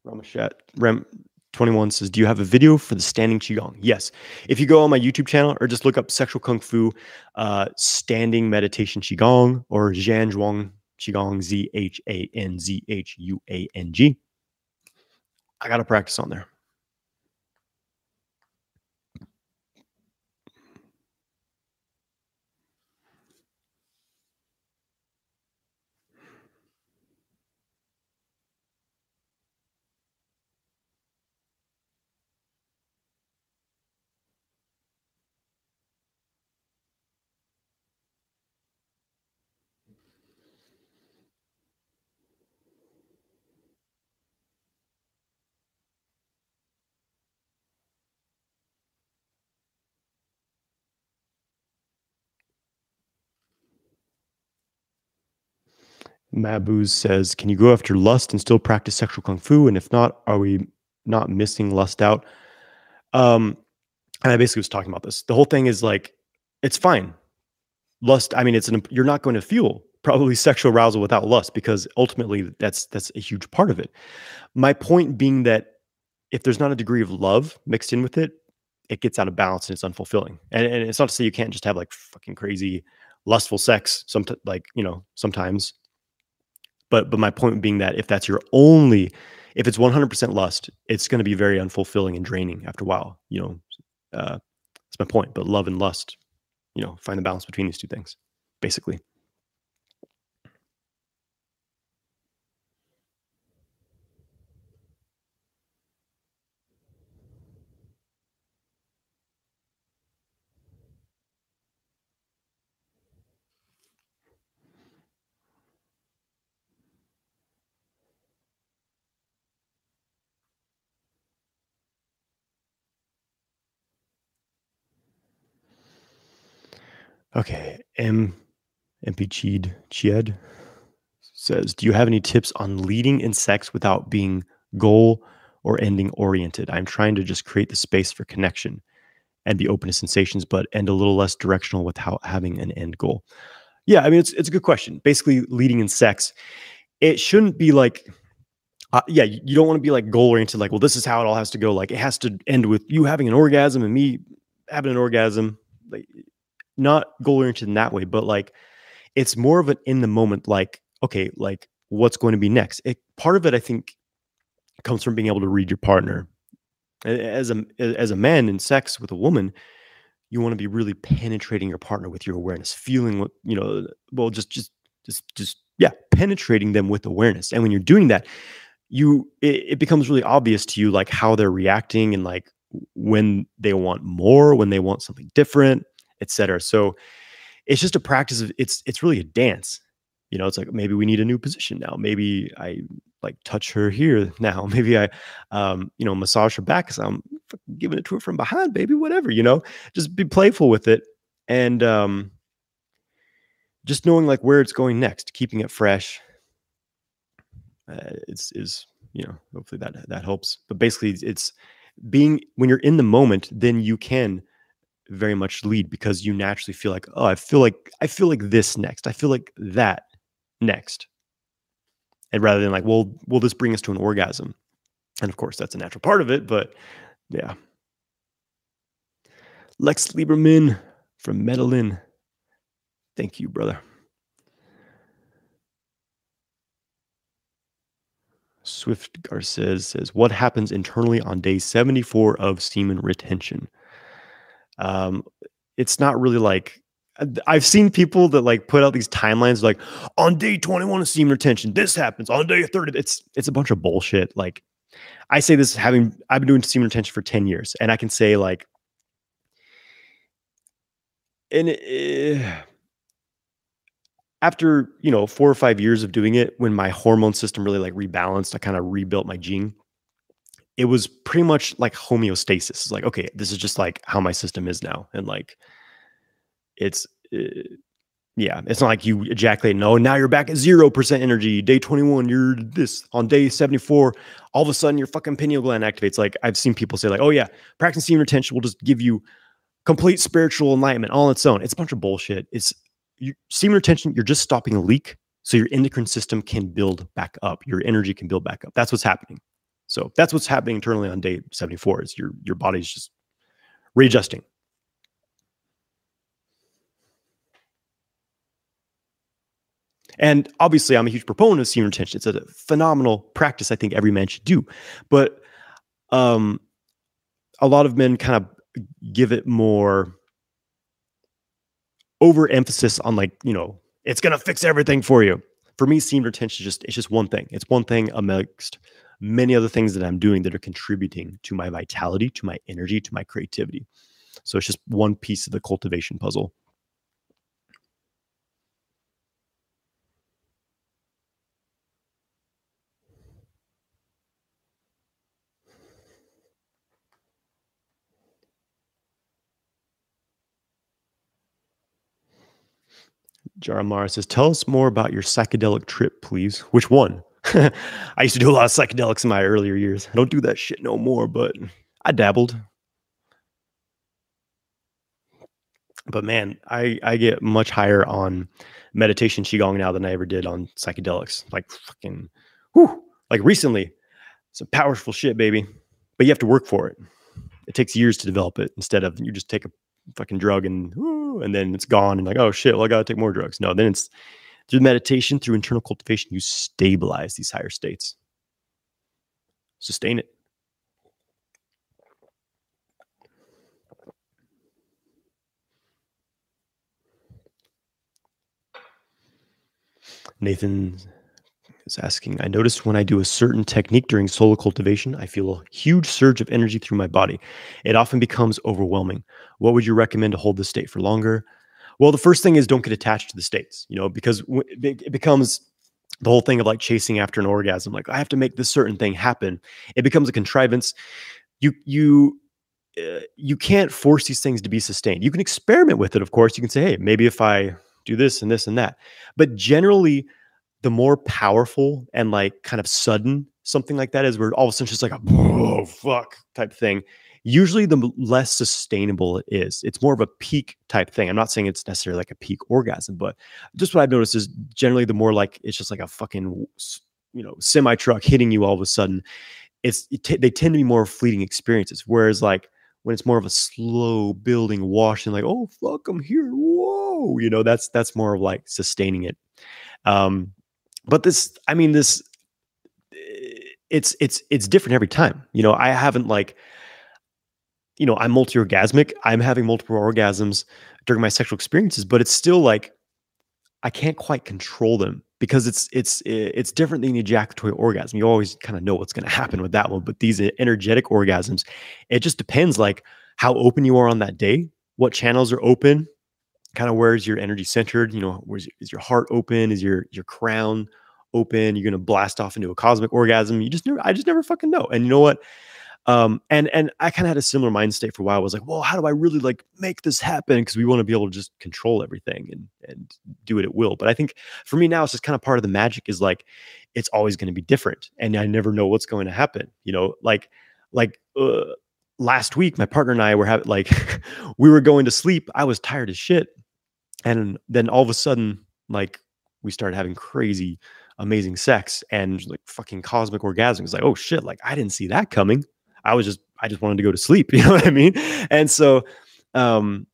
Ramesh, Ram, 21 says, Do you have a video for the standing Qigong? Yes. If you go on my YouTube channel or just look up Sexual Kung Fu uh, Standing Meditation Qigong or Zhan Zhuang Qigong, Z H A N Z H U A N G, I got to practice on there. Mabuz says, "Can you go after lust and still practice sexual kung fu? And if not, are we not missing lust out?" Um, and I basically was talking about this. The whole thing is like, it's fine. Lust. I mean, it's an. You're not going to fuel probably sexual arousal without lust because ultimately that's that's a huge part of it. My point being that if there's not a degree of love mixed in with it, it gets out of balance and it's unfulfilling. And, and it's not to say you can't just have like fucking crazy lustful sex some like you know sometimes but but my point being that if that's your only if it's 100% lust it's going to be very unfulfilling and draining after a while you know uh that's my point. But love and lust you know find the balance between these two things basically Okay. M. MP Cheed Chied says, Do you have any tips on leading in sex without being goal or ending oriented? I'm trying to just create the space for connection and be open to sensations, but end a little less directional without having an end goal. Yeah, I mean, it's, it's a good question. Basically, leading in sex, it shouldn't be like, uh, yeah, you don't want to be like goal oriented, like, well, this is how it all has to go. Like, it has to end with you having an orgasm and me having an orgasm. Like, not goal oriented in that way, but like it's more of an in the moment, like, okay, like what's going to be next? It, part of it, I think, comes from being able to read your partner. As a as a man in sex with a woman, you want to be really penetrating your partner with your awareness, feeling what you know. Well, just just just just yeah, penetrating them with awareness. And when you're doing that, you it, it becomes really obvious to you like how they're reacting and like when they want more, when they want something different etc. So it's just a practice of it's it's really a dance. You know, it's like maybe we need a new position now. Maybe I like touch her here now. Maybe I, um, you know, massage her back because I'm giving it to her from behind, baby. Whatever, you know, just be playful with it and um, just knowing like where it's going next, keeping it fresh. Uh, it's is you know hopefully that that helps. But basically, it's being when you're in the moment, then you can very much lead because you naturally feel like, oh, I feel like I feel like this next. I feel like that next. And rather than like, well, will this bring us to an orgasm? And of course, that's a natural part of it, but yeah. Lex Lieberman from Medellin. Thank you, brother. Swift Garces says, What happens internally on day 74 of semen retention? Um, it's not really like uh, I've seen people that like put out these timelines like on day 21 of semen retention, this happens on day 30. It's it's a bunch of bullshit. Like I say this having I've been doing semen retention for 10 years, and I can say like and it, after you know four or five years of doing it, when my hormone system really like rebalanced, I kind of rebuilt my jing it was pretty much like homeostasis. It's like, okay, this is just like how my system is now. And like, it's, uh, yeah, it's not like you ejaculate. No, now you're back at 0% energy. Day 21, you're this. On day 74, all of a sudden your fucking pineal gland activates. Like, I've seen people say, like, oh, yeah, practicing semen retention will just give you complete spiritual enlightenment all on its own. It's a bunch of bullshit. It's you, semen retention, you're just stopping a leak so your endocrine system can build back up. Your energy can build back up. That's what's happening. So that's what's happening internally on day 74 is your your body's just readjusting. And obviously, I'm a huge proponent of semen retention. It's a phenomenal practice I think every man should do. But um, a lot of men kind of give it more overemphasis on like, you know, it's going to fix everything for you. For me, semen retention is just, it's just one thing. It's one thing amongst many other things that I'm doing that are contributing to my vitality, to my energy, to my creativity. So it's just one piece of the cultivation puzzle. Jaramara says, "Tell us more about your psychedelic trip, please. Which one?" I used to do a lot of psychedelics in my earlier years. I don't do that shit no more, but I dabbled. But man, I I get much higher on meditation qigong now than I ever did on psychedelics. Like fucking, whew, like recently, some powerful shit, baby. But you have to work for it. It takes years to develop it instead of you just take a fucking drug and and then it's gone and like oh shit, well I gotta take more drugs. No, then it's through meditation, through internal cultivation, you stabilize these higher states. Sustain it. Nathan is asking, I noticed when I do a certain technique during solo cultivation, I feel a huge surge of energy through my body. It often becomes overwhelming. What would you recommend to hold this state for longer? Well, the first thing is don't get attached to the states, you know, because it becomes the whole thing of like chasing after an orgasm. Like I have to make this certain thing happen. It becomes a contrivance. You you uh, you can't force these things to be sustained. You can experiment with it, of course. You can say, hey, maybe if I do this and this and that. But generally, the more powerful and like kind of sudden something like that is, where all of a sudden it's just like a oh fuck type thing. Usually, the less sustainable it is. It's more of a peak type thing. I'm not saying it's necessarily like a peak orgasm, but just what I've noticed is generally the more like it's just like a fucking you know semi truck hitting you all of a sudden. It's it they tend to be more fleeting experiences. Whereas like when it's more of a slow building wash and like oh fuck i'm here whoa you know that's that's more of like sustaining it um but this i mean this it's it's it's different every time you know i haven't like you know i'm multi-orgasmic i'm having multiple orgasms during my sexual experiences but it's still like i can't quite control them because it's it's it's different than the ejaculatory orgasm. You always kind of know what's going to happen with that one, but these energetic orgasms, it just depends like how open you are on that day, what channels are open, kind of where's your energy centered. You know, where's is your heart open? Is your your crown open? You're going to blast off into a cosmic orgasm. You just never, I just never fucking know. And you know what? Um, and and I kind of had a similar mind state for a while. I was like, well, how do I really like make this happen? Because we want to be able to just control everything and and do it at will. But I think for me now, it's just kind of part of the magic is like it's always going to be different, and I never know what's going to happen. You know, like like uh, last week, my partner and I were having like we were going to sleep. I was tired as shit, and then all of a sudden, like we started having crazy amazing sex and like fucking cosmic orgasms like oh shit like i didn't see that coming I was just I just wanted to go to sleep. You know what I mean? And so, um,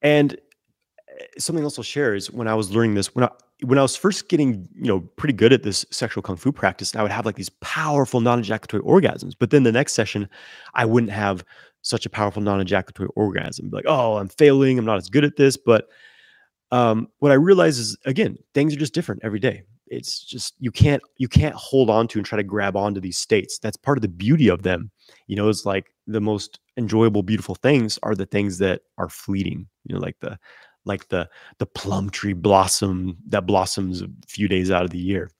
and eh, something else I'll share is when I was learning this when I when I was first getting you know pretty good at this sexual kung fu practice, I would have like these powerful non-ejaculatory orgasms. But then the next session, I wouldn't have such a powerful non-ejaculatory orgasm. Like, oh, I'm failing. I'm not as good at this. But um, what I realize is again, things are just different every day it's just you can't you can't hold on to and try to grab onto these states. That's part of the beauty of them. You know it's like the most enjoyable beautiful things are the things that are fleeting you know like the like the the plum tree blossom that blossoms a few days out of the year.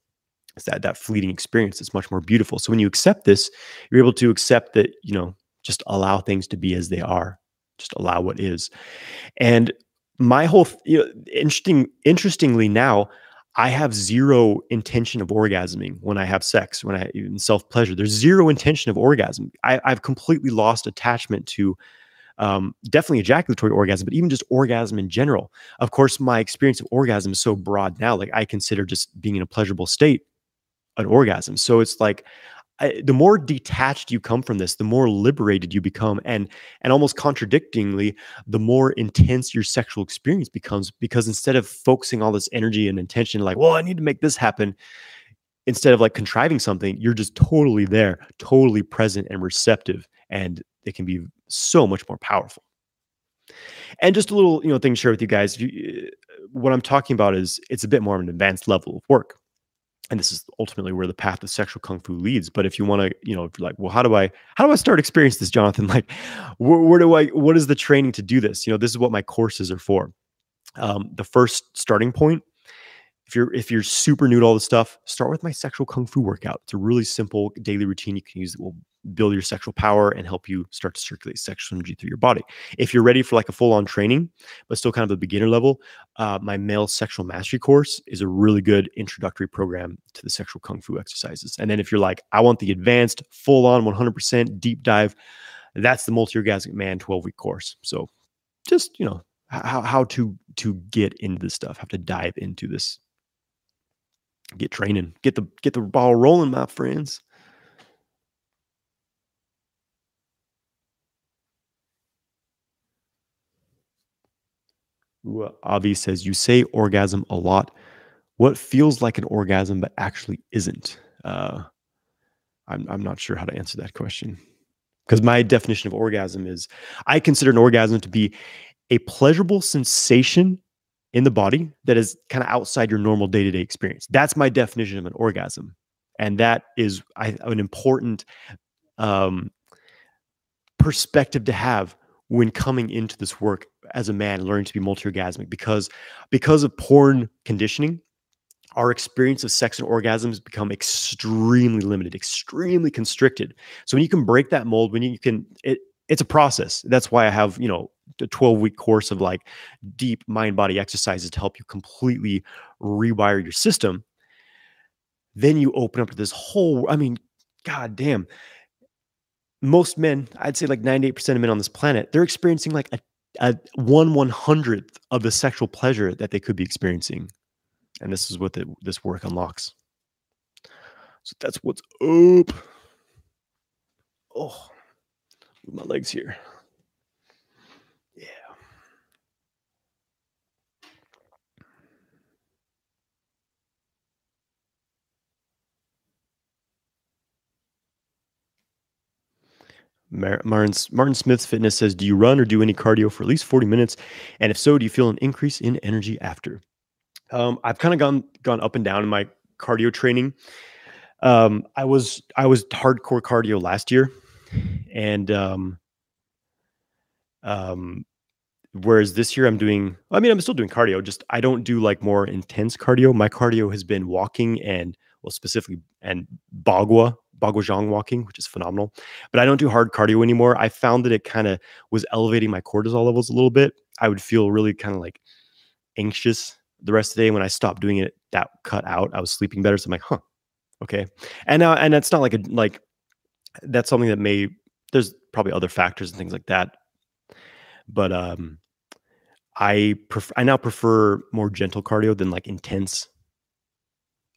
It's that that fleeting experience is much more beautiful. So when you accept this you're able to accept that you know just allow things to be as they are. Just allow what is. And my whole you know, interesting interestingly now I have zero intention of orgasming when I have sex, when I even self pleasure. There's zero intention of orgasm. I, have completely lost attachment to um, definitely ejaculatory orgasm, but even just orgasm in general. Of course, my experience of orgasm is so broad now. Like I consider just being in a pleasurable state an orgasm. So it's like I, the more detached you come from this, the more liberated you become, and and almost contradictingly, the more intense your sexual experience becomes. Because instead of focusing all this energy and intention, like, well, I need to make this happen, instead of like contriving something, you're just totally there, totally present and receptive, and it can be so much more powerful. And just a little, you know, thing to share with you guys. You, uh, what I'm talking about is it's a bit more of an advanced level of work and this is ultimately where the path of sexual kung fu leads but if you want to you know if you're like well how do i how do i start experiencing this Johnathan? Like where, where, do i what is the training to do this? You know this is what my courses are for. Um, the first starting point if you're if you're super new to all this stuff start with my sexual kung fu workout. It's a really simple daily routine you can use that will build your sexual power and help you start to circulate sexual energy through your body. If you're ready for like a full on training, but still kind of a beginner level, uh, my male sexual mastery course is a really good introductory program to the sexual kung fu exercises. And then if you're like, I want the advanced, full on 100% deep dive, that's the multi orgasmic man 12 week course. So just, you know, how, how to to get into this stuff, have to dive into this get training, get the get the ball rolling, my friends. Avi says, You say orgasm a lot. What feels like an orgasm but actually isn't? Uh, I'm, I'm not sure how to answer that question. Because my definition of orgasm is I consider an orgasm to be a pleasurable sensation in the body that is kind of outside your normal day to day experience. That's my definition of an orgasm. And that is I, an important um, perspective to have when coming into this work as a man learning to be multi-orgasmic because because of porn conditioning our experience of sex and orgasms become extremely limited extremely constricted. So when you can break that mold when you can it it's a process. That's why i have you know a 12 week course of like deep mind body exercises to help you completely rewire your system. Then you open up to this whole i mean god damn most men, I'd say like 98% of men on this planet, they're experiencing like a, a one one hundredth of the sexual pleasure that they could be experiencing. And this is what the, this work unlocks. So that's what's up. Oh, my legs here. Martin, Martin Smith's Fitness says, Do you run or do any cardio for at least 40 minutes? And if so, do you feel an increase in energy after? Um, I've kind of gone gone up and down in my cardio training. Um, I was I was hardcore cardio last year, and um, um, whereas this year I'm doing. I mean, I'm still doing cardio. Just I don't do like more intense cardio. My cardio has been walking and well, specifically and bagua Baguazhang walking, which is phenomenal. But I don't do hard cardio anymore. I found that it kind of was elevating my cortisol levels a little bit. I would feel really kind of like anxious the rest of the day. When I stopped doing it, that cut out. I was sleeping better. So I'm like, huh, okay. And now, and that's not like a like that's something that may there's probably other factors and things like that. But um I prefer I now prefer more gentle cardio than like intense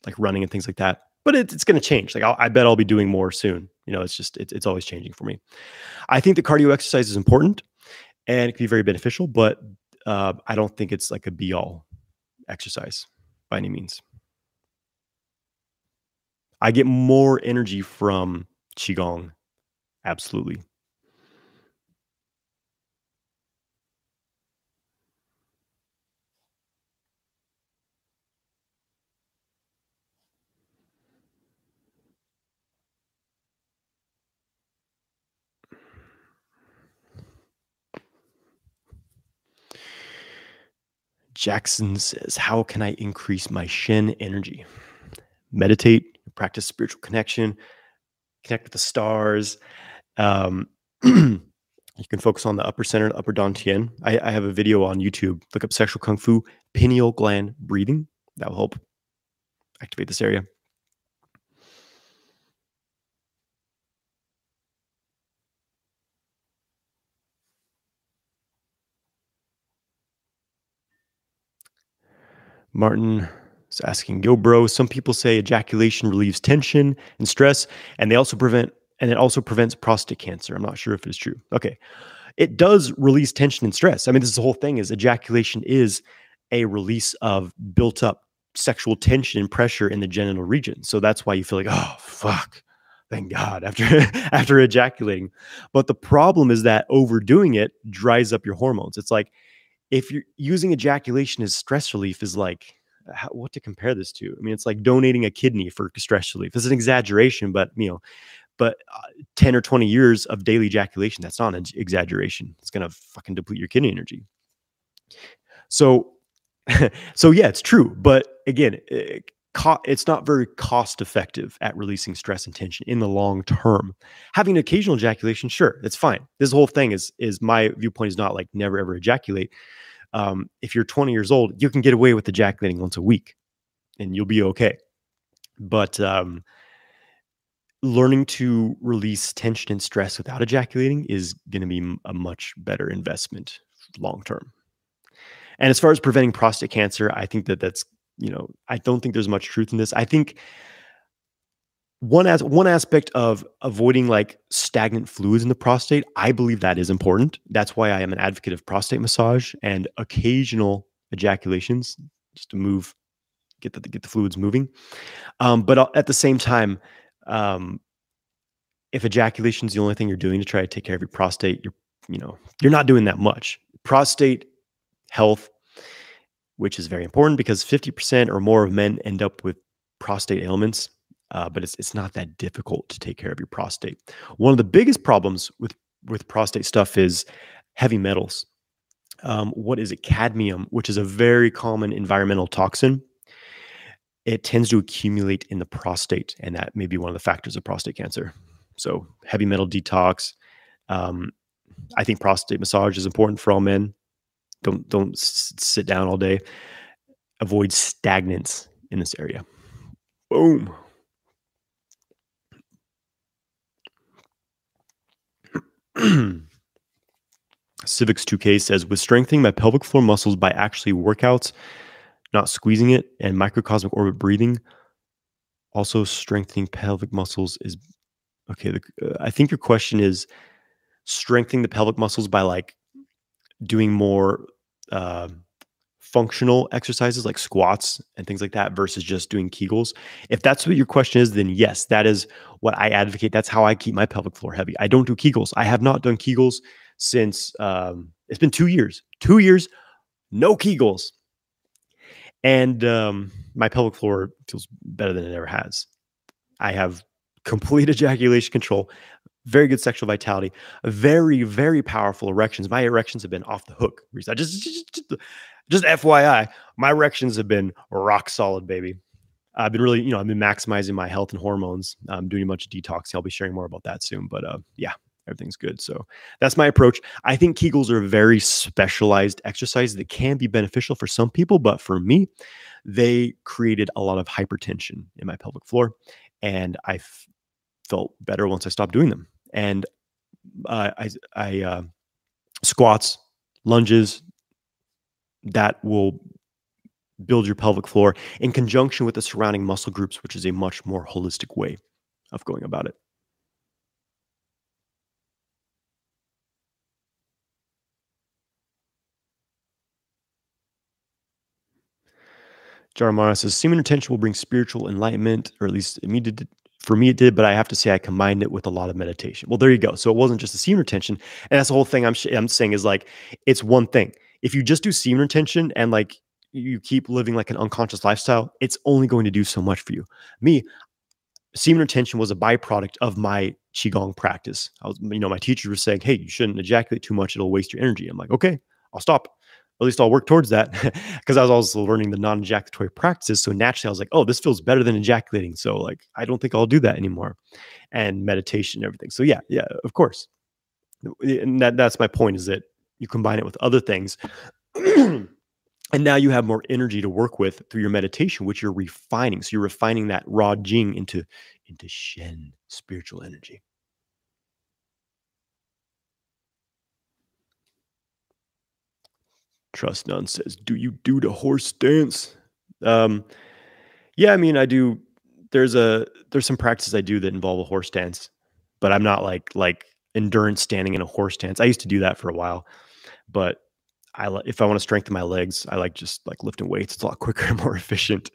like running and things like that but it, it's going to change. Like I'll, i bet I'll be doing more soon. You know, it's just it's it's always changing for me. I think the cardio exercise is important and it can be very beneficial, but uh, I don't think it's like a be all exercise by any means. I get more energy from qigong, absolutely. Jackson says, How can I increase my Shen energy? Meditate, practice spiritual connection, connect with the stars. Um, you can focus on the upper center, the upper dantian. I, I have a video on YouTube. Look up sexual kung fu, pineal gland breathing. That will help activate this area. Martin is asking, Yo, bro, some people say ejaculation relieves tension and stress, and they also prevent and it also prevents prostate cancer. I'm not sure if it's true. Okay. It does release tension and stress. I mean, this is the whole thing is ejaculation is a release of built up sexual tension and pressure in the genital region. So that's why you feel like, oh fuck, thank God after after ejaculating. But the problem is that overdoing it dries up your hormones. It's like if you're using ejaculation as stress relief is like how, what to compare this to? I mean it's like donating a kidney for stress relief. It's an exaggeration but you know but uh, 10 or 20 years of daily ejaculation that's not an exaggeration. It's going to fucking deplete your kidney energy. So so yeah it's true but again it, co- it's not very cost effective at releasing stress and tension in the long term. Having an occasional ejaculation, sure, that's fine. This whole thing is is my viewpoint is not like never ever ejaculate. Um, if you're 20 years old, you can get away with ejaculating once a week, and you'll be okay. But um, learning to release tension and stress without ejaculating is going to be a much better investment long term. And as far as preventing prostate cancer, I think that that's you know, I don't think there's much truth in this. I think one as one aspect of avoiding like stagnant fluids in the prostate, I believe that is important. That's why I am an advocate of prostate massage and occasional ejaculations just to move, get the get the fluids moving. Um, but uh, at the same time, um, if ejaculation is the only thing you're doing to try to take care of your prostate, you're you know you're not doing that much. Prostate health which is very important because 50% or more of men end up with prostate ailments, uh, but it's, it's not that difficult to take care of your prostate. One of the biggest problems with, with prostate stuff is heavy metals. Um, what is it? Cadmium, which is a very common environmental toxin. It tends to accumulate in the prostate, and that may be one of the factors of prostate cancer. So, heavy metal detox. Um, I think prostate massage is important for all men. Don't don't sit down all day. Avoid stagnance in this area. Boom. Civics 2K says, with strengthening my pelvic floor muscles by actually workouts, not squeezing it, and microcosmic orbit breathing, also strengthening pelvic muscles is okay. The, uh, I think your question is strengthening the pelvic muscles by like doing more uh, functional exercises like squats and things like that versus just doing Kegels. If that's what your question is, then yes, that is what I advocate. That's how I keep my pelvic floor heavy. I don't do Kegels. I have not done Kegels since um, it's been two years. Two years, no Kegels. And um, my pelvic floor feels better than it ever has. I have complete ejaculation control very good sexual vitality, very, very powerful erections. My erections have been off the hook. Just, just, just, FYI, my erections have been rock solid, baby. I've been really, you know, I've been maximizing my health and hormones. I'm doing a bunch of detox. I'll be sharing more about that soon. But uh, yeah, everything's good. So that's my approach. I think Kegels are a very specialized exercise that can be beneficial for some people, but for me, they created a lot of hypertension in my pelvic floor, and I felt better once I stopped doing them and uh, I, I uh, squats, lunges that will build your pelvic floor in conjunction with the surrounding muscle groups, which is a much more holistic way of going about it. Jaramara says semen retention will bring spiritual enlightenment, or at least immediate for me, it did, but I have to say I combined it with a lot of meditation. Well, there you go. So it wasn't just the semen retention, and that's the whole thing. I'm I'm saying is like it's one thing. If you just do semen retention and like you keep living like an unconscious lifestyle, it's only going to do so much for you. Me, semen retention was a byproduct of my qigong practice. I was, you know, my teachers were saying, "Hey, you shouldn't ejaculate too much; it'll waste your energy." I'm like, "Okay, I'll stop." At least I'll work towards that because I was also learning the non ejaculatory practices. So naturally, I was like, oh, this feels better than ejaculating. So, like, I don't think I'll do that anymore. And meditation and everything. So, yeah, yeah, of course. And that, that's my point is that you combine it with other things. and now you have more energy to work with through your meditation, which you're refining. So, you're refining that raw jing into, into Shen spiritual energy. Trust None says, "Do you do the horse dance?" Um, yeah, I mean, I do. There's a there's some practices I do that involve a horse dance, but I'm not like like endurance standing in a horse dance. I used to do that for a while, but I if I want to strengthen my legs, I like just like lifting weights. It's a lot quicker and more efficient.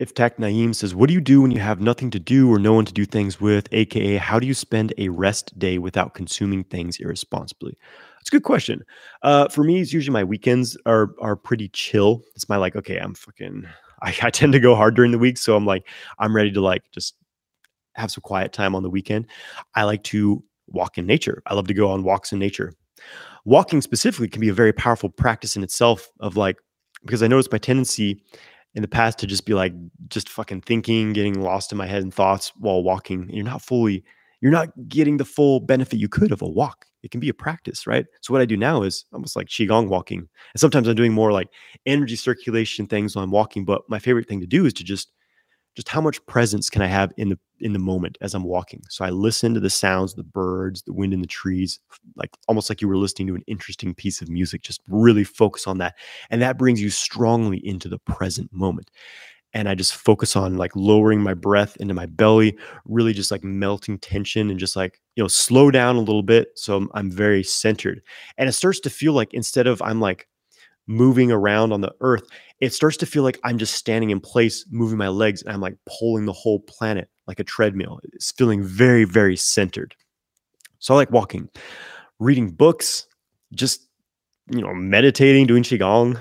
If Tech Naeem says, What do you do when you have nothing to do or no one to do things with? AKA, how do you spend a rest day without consuming things irresponsibly? It's a good question. Uh, for me, it's usually my weekends are are pretty chill. It's my like, okay, I'm fucking, I, I tend to go hard during the week. So I'm like, I'm ready to like just have some quiet time on the weekend. I like to walk in nature. I love to go on walks in nature. Walking specifically can be a very powerful practice in itself of like, because I noticed my tendency in the past to just be like, just fucking thinking, getting lost in my head and thoughts while walking. You're not fully, you're not getting the full benefit you could of a walk. It can be a practice, right? So what I do now is almost like qigong walking. And sometimes I'm doing more like energy circulation things while I'm walking. But my favorite thing to do is to just just how much presence can I have in the in the moment as I'm walking. So I listen to the sounds, the birds, the wind in the trees, like almost like you were listening to an interesting piece of music. Just really focus on that. And that brings you strongly into the present moment. And I just focus on like lowering my breath into my belly, really just like melting tension and just like, you know, slow down a little bit. So I'm, I'm very centered. And it starts to feel like instead of I'm like moving around on the earth, it starts to feel like I'm just standing in place, moving my legs, and I'm like pulling the whole planet like a treadmill. It's feeling very, very centered. So I like walking, reading books, just, you know, meditating, doing Qigong,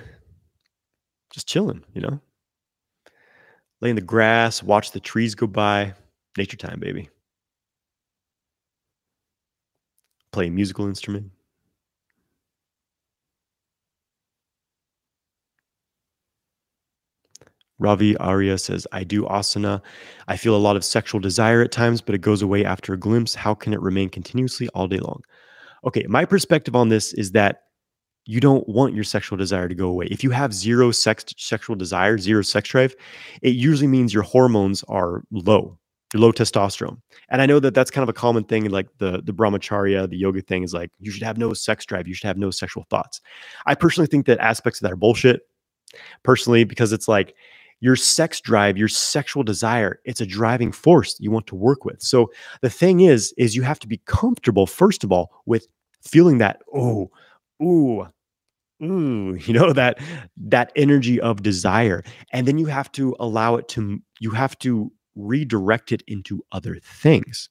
just chilling, you know, lay in the grass, watch the trees go by. Nature time, baby. Play a musical instrument. Ravi Arya says, I do asana. I feel a lot of sexual desire at times, but it goes away after a glimpse. How can it remain continuously all day long? Okay, my perspective on this is that you don't want your sexual desire to go away. If you have zero sex sexual desire, zero sex drive, it usually means your hormones are low, your low testosterone. And I know that that's kind of a common thing, like the the brahmacharya, the yoga thing is like you should have no sex drive, you should have no sexual thoughts. I personally think that aspects of that are bullshit. Personally, because it's like your sex drive, your sexual desire, it's a driving force you want to work with. So the thing is, is you have to be comfortable, first of all, with feeling that, oh, ooh, ooh, you know, that that energy of desire. And then you have to allow it to, you have to redirect it into other things.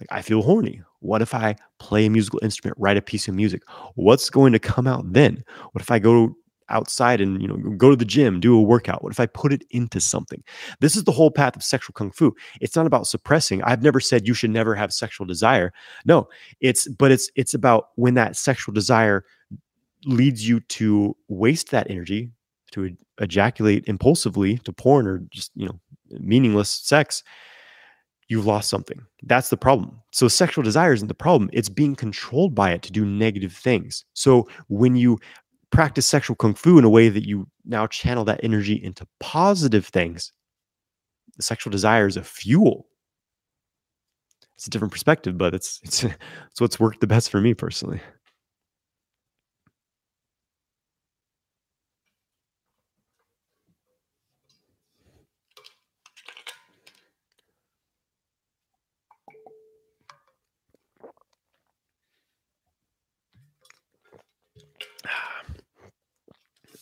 Like I feel horny. What if I play a musical instrument, write a piece of music? What's going to come out then? What if I go outside and you know go to the gym do a workout. What if i put it into something? This is the whole path of sexual kung fu. It's not about suppressing. I've never said you should never have sexual desire. No it's but it's it's about when that sexual desire leads you to waste that energy to ejaculate impulsively to porn or just you know meaningless sex you've lost something. That's the problem. So sexual desire isn't the problem. It's being controlled by it to do negative things. So when you practice sexual kung fu in a way that you now channel that energy into positive things. The sexual desire is a fuel. It's a different perspective, but it's it's it's what's worked the best for me personally.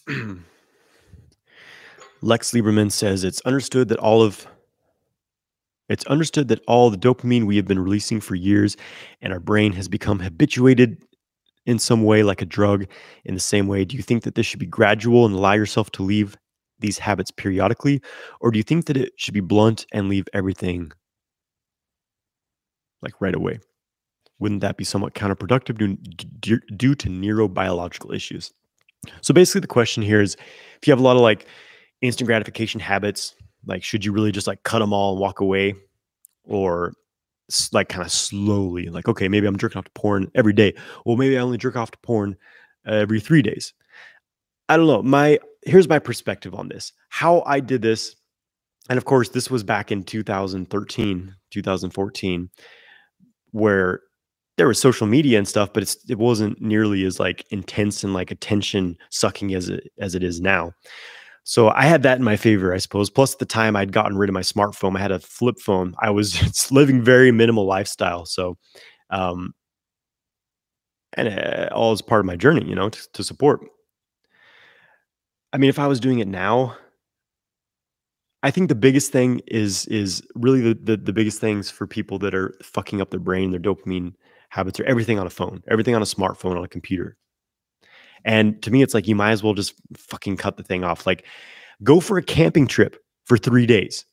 Lex Lieberman says it's understood that all of it's understood that all the dopamine we have been releasing for years and our brain has become habituated in some way like a drug. In the same way do you think that this should be gradual and allow yourself to leave these habits periodically? Or do you think that it should be blunt and leave everything like right away? Wouldn't that be somewhat counterproductive due, due to neurobiological issues so basically, the question here is if you have a lot of like instant gratification habits, like should you really just like cut them all and walk away, or like kind of slowly, like okay, maybe I'm jerking off to porn every day. Well, maybe I only jerk off to porn every three days. I don't know. My here's my perspective on this. How I did this, and of course, this was back in 2013, 2014, where there was social media and stuff, but it's it wasn't nearly as like intense and like attention sucking as it as it is now. So I had that in my favor, I suppose. Plus, at the time I'd gotten rid of my smartphone, I had a flip phone. I was living very minimal lifestyle. So, um, and uh, all is part of my journey, you know, to, to support. I mean, if I was doing it now, I think the biggest thing is is really the, the, the biggest things for people that are fucking up their brain, their dopamine habits are everything on a phone, everything on a smartphone, on a computer. And to me, it's like you might as well just fucking cut the thing off. Like Go for a camping trip for three days,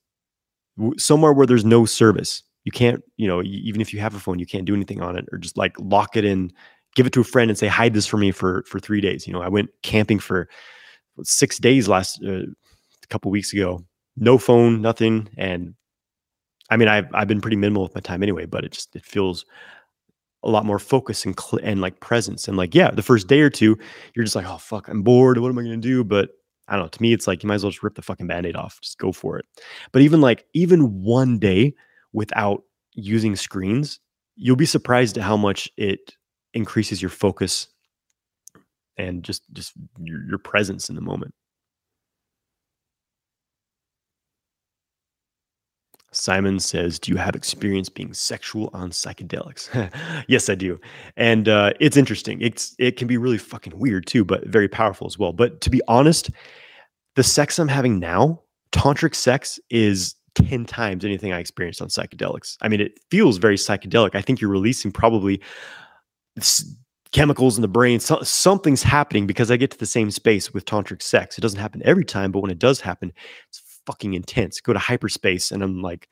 somewhere where there's no service. You can't, you know, even if you have a phone, you can't do anything on it, or just like lock it in, give it to a friend, and say, "Hide this for me for for three days." You know, I went camping for six days last uh, a couple weeks ago. No phone, nothing, and I mean, I've I've been pretty minimal with my time anyway, but it just it feels a lot more focus and cl- and like presence and like yeah, the first day or two, you're just like, oh fuck, I'm bored. What am I gonna do? But I don't know. To me, it's like you might as well just rip the fucking band-aid off. Just go for it. But even like even one day without using screens, you'll be surprised at how much it increases your focus and just just your, your presence in the moment. Simon says, "Do you have experience being sexual on psychedelics?" yes, I do, and uh, it's interesting. It's it can be really fucking weird too, but very powerful as well. But to be honest, the sex I'm having now, tantric sex, is ten times anything I experienced on psychedelics. I mean, it feels very psychedelic. I think you're releasing probably chemicals in the brain. So, something's happening because I get to the same space with tantric sex. It doesn't happen every time, but when it does happen, it's fucking intense. Go to hyperspace and I'm like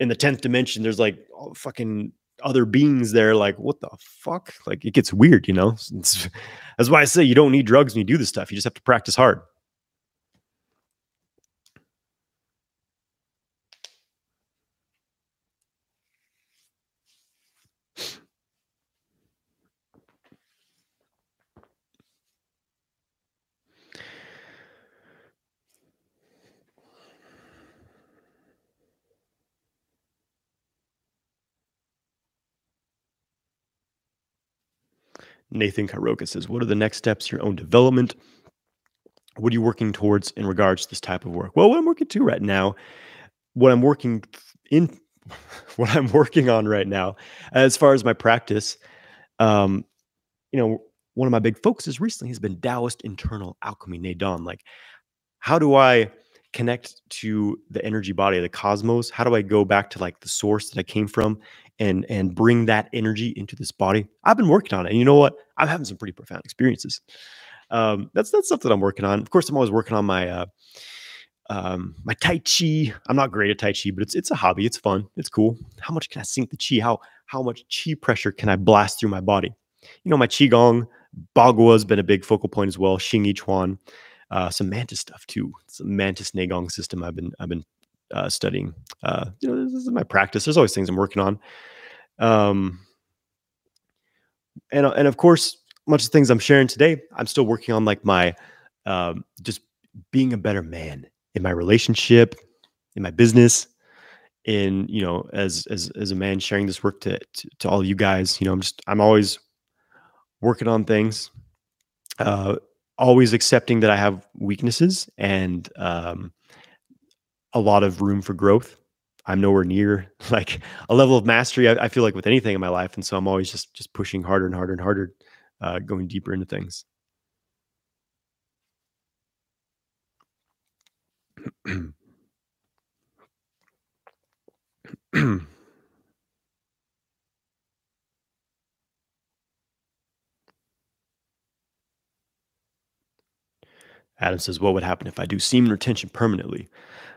in the 10th dimension, there's like fucking other beings there. Like, what the fuck? Like, it gets weird, you know? It's, that's why I say you don't need drugs when you do this stuff. You just have to practice hard. Nathan Karoka says, What are the next steps your own development? What are you working towards in regards to this type of work? Well, what I'm working to right now, what I'm working in, what I'm working on right now, as far as my practice, um, you know, one of my big focuses recently has been Taoist internal alchemy, Neidan. Like, how do I connect to the energy body of the cosmos? How do I go back to like the source that I came from and and bring that energy into this body. I've been working on it, and you know what? I'm having some pretty profound experiences. Um, that's that's stuff that I'm working on. Of course, I'm always working on my uh, um, my Tai Chi. I'm not great at Tai Chi, but it's it's a hobby. It's fun. It's cool. How much can I sink the Chi? How how much Chi pressure can I blast through my body? You know, my Qigong, Bagua has been a big focal point as well. Xing Yi Chuan, uh, some Mantis stuff too. Some Mantis Neigong system I've been I've been uh, studying. Uh, you know, this is my practice. There's always things I'm working on. Um, and uh, and of course, much of the things I'm sharing today, I'm still working on like my um, just being a better man in my relationship, in my business, in you know, as as as a man sharing this work to to, to all you guys. You know, I'm just I'm always working on things. Uh, always accepting that I have weaknesses and um, a lot of room for growth. I'm nowhere near like a level of mastery. I, I, feel like with anything in my life, and so I'm always just just pushing harder and harder and harder, uh, going deeper into things. Adam says, What would happen if I do semen retention permanently?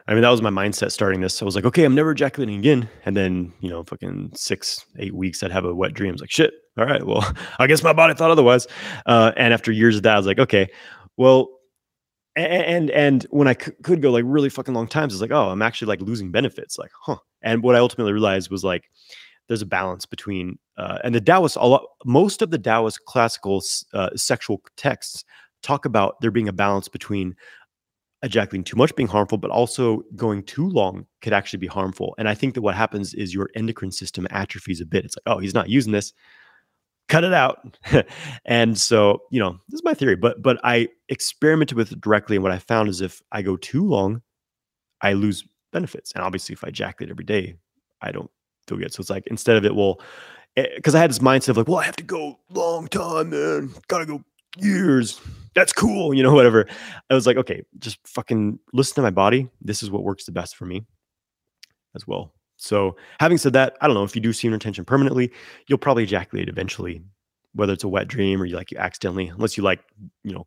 I mean, that was my mindset starting this. So I was like, okay, I'm never ejaculating again. And then, you know, fucking six, eight weeks, I'd have a wet dream. I was like, shit. All right. Well, I guess my body thought otherwise. Uh, and after years of that, I was like, okay, well, and and when I could go like really fucking long times, it's like, oh, I'm actually like losing benefits. Like, huh. And what I ultimately realized was like, there's a balance between, uh, and the Taoist, a lot, most of the Taoist classical uh, sexual texts talk about there being a balance between ejaculating too much being harmful, but also going too long could actually be harmful. And I think that what happens is your endocrine system atrophies a bit. It's like, oh, he's not using this, cut it out. and so, you know, this is my theory, but but I experimented with it directly, and what I found is if I go too long, I lose benefits. And obviously, if I ejaculate every day, I don't feel good. So it's like instead of it, well, because eh, I had this mindset of like, well, I have to go long time, man, gotta go years that's cool, you know, whatever. I was like, okay, just fucking listen to my body. This is what works the best for me as well. So, having said that, I don't know if you do semen retention permanently, you'll probably ejaculate eventually, whether it's a wet dream or you like you accidentally, unless you like, you know,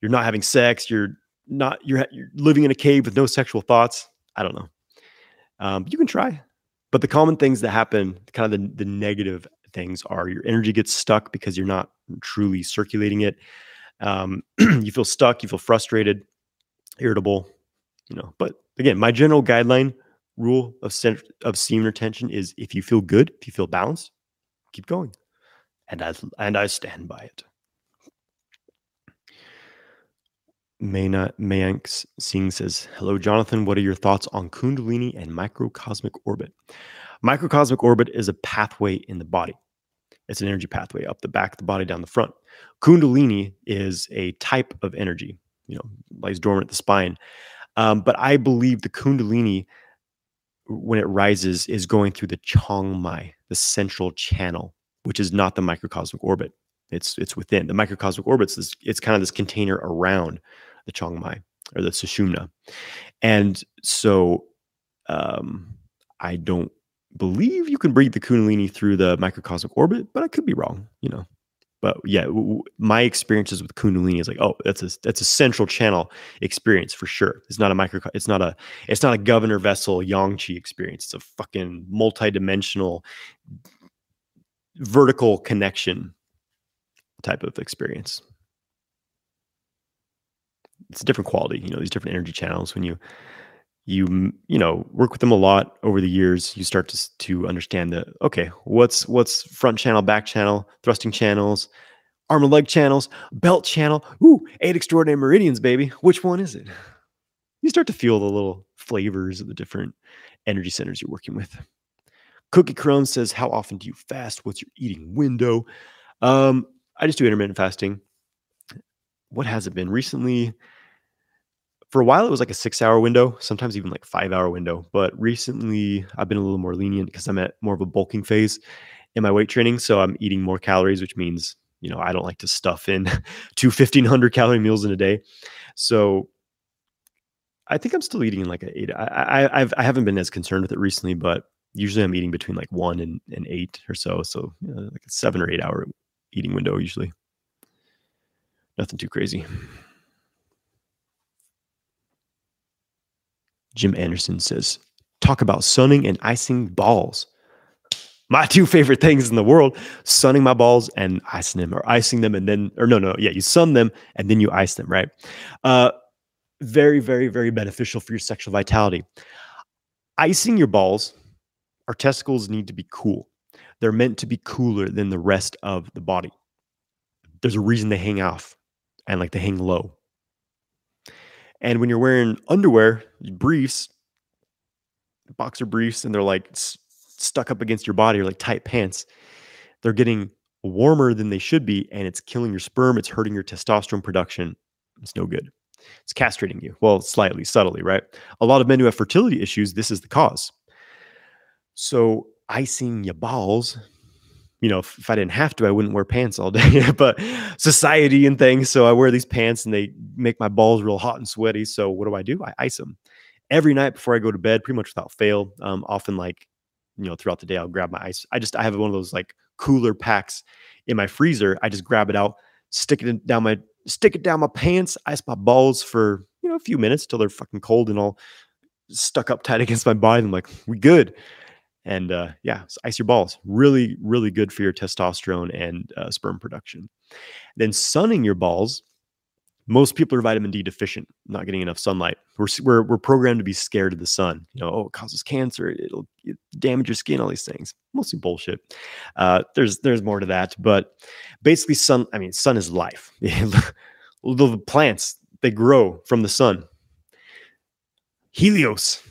you're not having sex, you're not you're, you're living in a cave with no sexual thoughts. I don't know. Um, you can try, but the common things that happen, kind of the, the negative things, are your energy gets stuck because you're not truly circulating it. Um, you feel stuck. You feel frustrated, irritable. You know, but again, my general guideline rule of of semen retention is if you feel good, if you feel balanced, keep going, and I and I stand by it. Mayna Mayank Singh says, Hello, Johnathan. What are your thoughts on Kundalini and microcosmic orbit? Microcosmic orbit is a pathway in the body. It's an energy pathway up the back the body, down the front. Kundalini is a type of energy, you know, lies dormant at the spine. Um, but I believe the Kundalini, when it rises, is going through the Chongmai, the central channel, which is not the microcosmic orbit. It's it's within the microcosmic orbits. This, it's kind of this container around the Chongmai or the Sushumna. And so um, I don't believe you can breathe the Kundalini through the microcosmic orbit, but I could be wrong, you know. But yeah, my experiences with Kundalini is like, oh, that's a that's a central channel experience for sure. It's not a micro, it's not a it's not a governor vessel yang chi experience. It's a fucking multi-dimensional vertical connection type of experience it's a different quality. You know, these different energy channels. When you you you know work with them a lot over the years, you start to to understand that okay, what's what's front channel, back channel, thrusting channels, arm and leg channels, belt channel. Ooh, eight extraordinary meridians, baby. Which one is it? You start to feel the little flavors of the different energy centers you're working with. Cookie Crumb says, "How often do you fast? What's your eating window?" Um, I just do intermittent fasting. What has it been recently? For a while it was like a six hour window sometimes even like five hour window but recently i've been a little more lenient because i'm at more of a bulking phase in my weight training so i'm eating more calories which means you know i don't like to stuff in two 1500 calorie meals in a day. So i think i'm still eating like a eight i I, I've, i haven't been as concerned with it recently but usually i'm eating between like one and, and eight or so so you know, like a seven or eight hour eating window usually. Nothing too crazy Jim Anderson says, talk about sunning and icing balls. My two favorite things in the world, sunning my balls and icing them, or icing them and then, or no, no, yeah, you sun them and then you ice them, right? Uh, very, very, very beneficial for your sexual vitality. Icing your balls, our testicles need to be cool. They're meant to be cooler than the rest of the body. There's a reason they hang off and like they hang low. And when you're wearing underwear, briefs, boxer briefs, and they're like stuck up against your body or like tight pants, they're getting warmer than they should be, and it's killing your sperm. It's hurting your testosterone production. It's no good. It's castrating you. Well, slightly, subtly, right? A lot of men who have fertility issues, this is the cause. So, icing your balls you know, if, I didn't have to, I wouldn't wear pants all day, but society and things. So I wear these pants and they make my balls real hot and sweaty. So what do I do? I ice them every night before I go to bed, pretty much without fail. Um, often like, you know, throughout the day, I'll grab my ice. I just, I have one of those like cooler packs in my freezer. I just grab it out, stick it down my, stick it down my pants, ice my balls for, you know, a few minutes till they're fucking cold and all stuck up tight against my body. I'm like, we good and uh, yeah, ice your balls. Really, really good for your testosterone and uh, sperm production. Then sunning your balls. Most people are vitamin D deficient, not getting enough sunlight. We're, we're, we're programmed to be scared of the sun. You know, oh, it causes cancer, it'll damage your skin, all these things. Mostly bullshit. Uh, there's there's more to that, but basically, sun. I mean, sun is life. the plants they grow from the sun. Helios.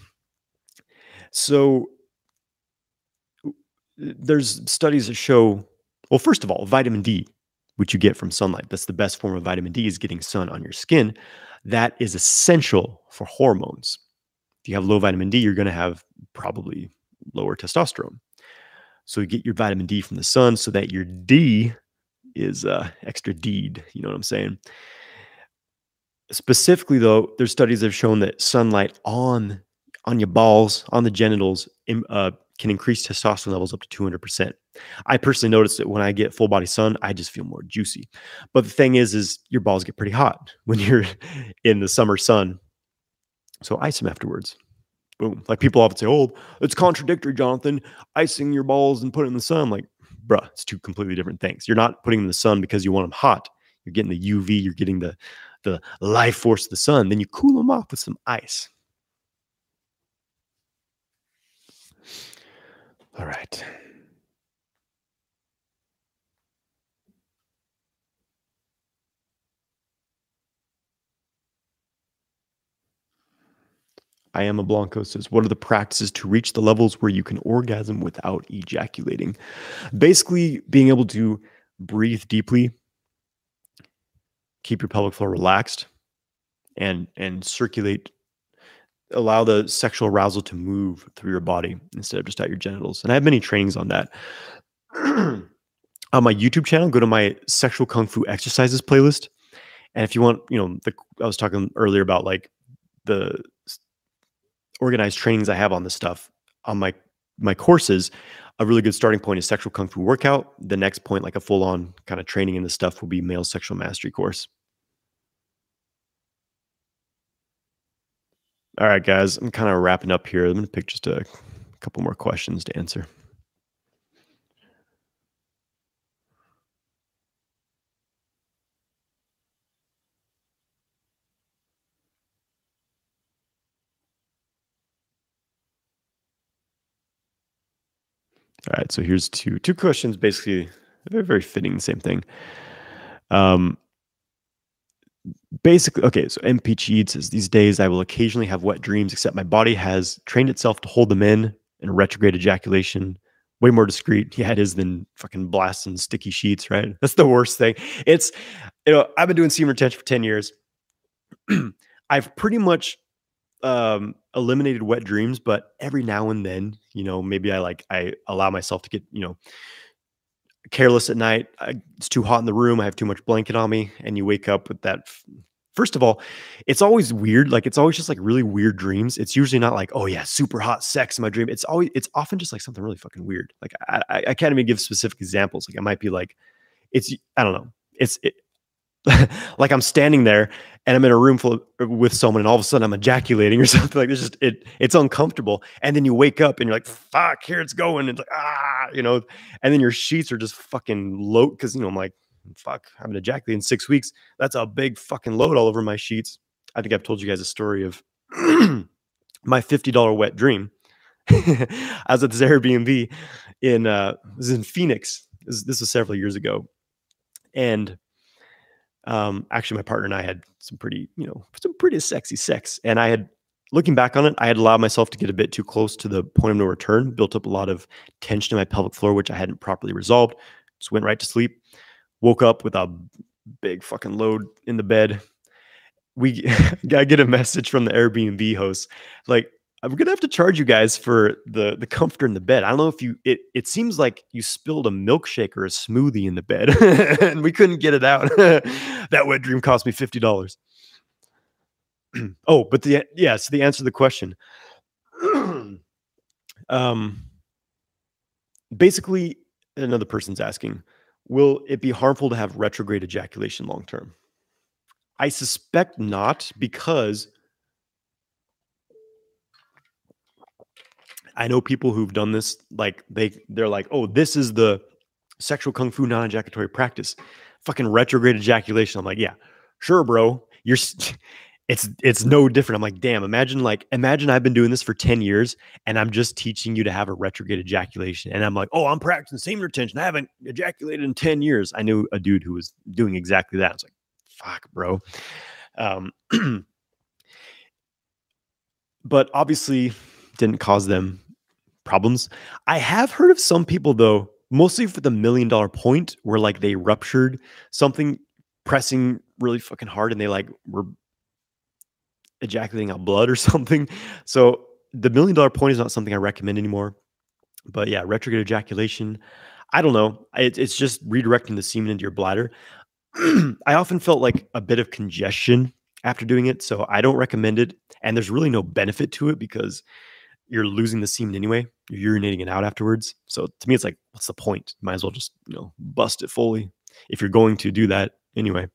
So there's studies that show, well, first of all, vitamin D, which you get from sunlight, that's the best form of vitamin D, is getting sun on your skin. That is essential for hormones. If you have low vitamin D, you're going to have probably lower testosterone. So you get your vitamin D from the sun so that your D is uh, extra D'd. You know what I'm saying? Specifically, though, there's studies that have shown that sunlight on on your balls, on the genitals, uh, can increase testosterone levels up to 200%. I personally noticed that when I get full body sun, I just feel more juicy. But the thing is, is your balls get pretty hot when you're in the summer sun. So ice them afterwards. Boom. Like people often say, oh, it's contradictory, Johnathan. Icing your balls and put it in the sun. Like, bruh, it's two completely different things. You're not putting them in the sun because you want them hot. You're getting the UV, you're getting the the life force of the sun. Then you cool them off with some ice. All right. I am a Blanco says, What are the practices to reach the levels where you can orgasm without ejaculating? Basically, being able to breathe deeply, keep your pelvic floor relaxed, and and circulate, allow the sexual arousal to move through your body instead of just at your genitals. And I have many trainings on that. on my YouTube channel, go to my sexual kung fu exercises playlist. And if you want, you know, the, I was talking earlier about like the organized trainings I have on this stuff on my my courses, a really good starting point is sexual kung fu workout. The next point, like a full on kind of training in this stuff, will be male sexual mastery course. All right, guys, I'm kind of wrapping up here. I'm going to pick just a couple more questions to answer. All right, so here's two two questions, basically very very fitting same thing. Um, basically, okay, so MP says these days I will occasionally have wet dreams, except my body has trained itself to hold them in and retrograde ejaculation. Way more discreet, yeah, it is than fucking blasting sticky sheets, right? That's the worst thing. It's you know I've been doing semen retention for ten years. I've pretty much um eliminated wet dreams but every now and then you know maybe i like i allow myself to get you know careless at night I, it's too hot in the room i have too much blanket on me and you wake up with that first of all it's always weird like it's always just like really weird dreams. It's usually not like oh yeah super hot sex in my dream. It's always it's often just like something really fucking weird. Like i i, I can't even give specific examples. Like it might be like it's i don't know. It's it, like I'm standing there and I'm in a room full of, uh, with someone and all of a sudden I'm ejaculating or something like this. Just it it's uncomfortable. And then you wake up and you're like, fuck, here it's going. And it's like, ah, you know, and then your sheets are just fucking low. Cause you know, I'm like, fuck, I haven't ejaculated in six weeks. That's a big fucking load all over my sheets. I think I've told you guys a story of my $50 wet dream. I was at this Airbnb in uh was in Phoenix. This, this was several years ago. And um, actually, my partner and I had some pretty, you know, some pretty sexy sex. And I had, looking back on it, I had allowed myself to get a bit too close to the point of no return, built up a lot of tension in my pelvic floor, which I hadn't properly resolved. Just went right to sleep. Woke up with a big fucking load in the bed. We I get a message from the Airbnb host, like, I'm gonna have to charge you guys for the the comforter in the bed. I don't know if you it it seems like you spilled a milkshake or a smoothie in the bed and we couldn't get it out. that wet dream cost me fifty dollars. oh, but the yeah, so the answer to the question. um basically another person's asking, will it be harmful to have retrograde ejaculation long term? I suspect not because I know people who've done this, like they they're like, oh, this is the sexual kung fu non-ejaculatory practice. Fucking retrograde ejaculation. I'm like, yeah, sure, bro. You're it's it's no different. I'm like, damn, imagine like imagine I've been doing this for 10 years and I'm just teaching you to have a retrograde ejaculation. And I'm like, oh, I'm practicing semen retention. I haven't ejaculated in 10 years. I knew a dude who was doing exactly that. I was like, fuck, bro. Um, but obviously didn't cause them problems. I have heard of some people though, mostly for the million dollar point, where like they ruptured something pressing really fucking hard and they like were ejaculating out blood or something. So the million dollar point is not something I recommend anymore. But yeah, retrograde ejaculation. I don't know. It, it's just redirecting the semen into your bladder. I often felt like a bit of congestion after doing it, so I don't recommend it. And there's really no benefit to it because you're losing the semen anyway. You're urinating it out afterwards. So to me, it's like, what's the point? Might as well just you know bust it fully if you're going to do that anyway.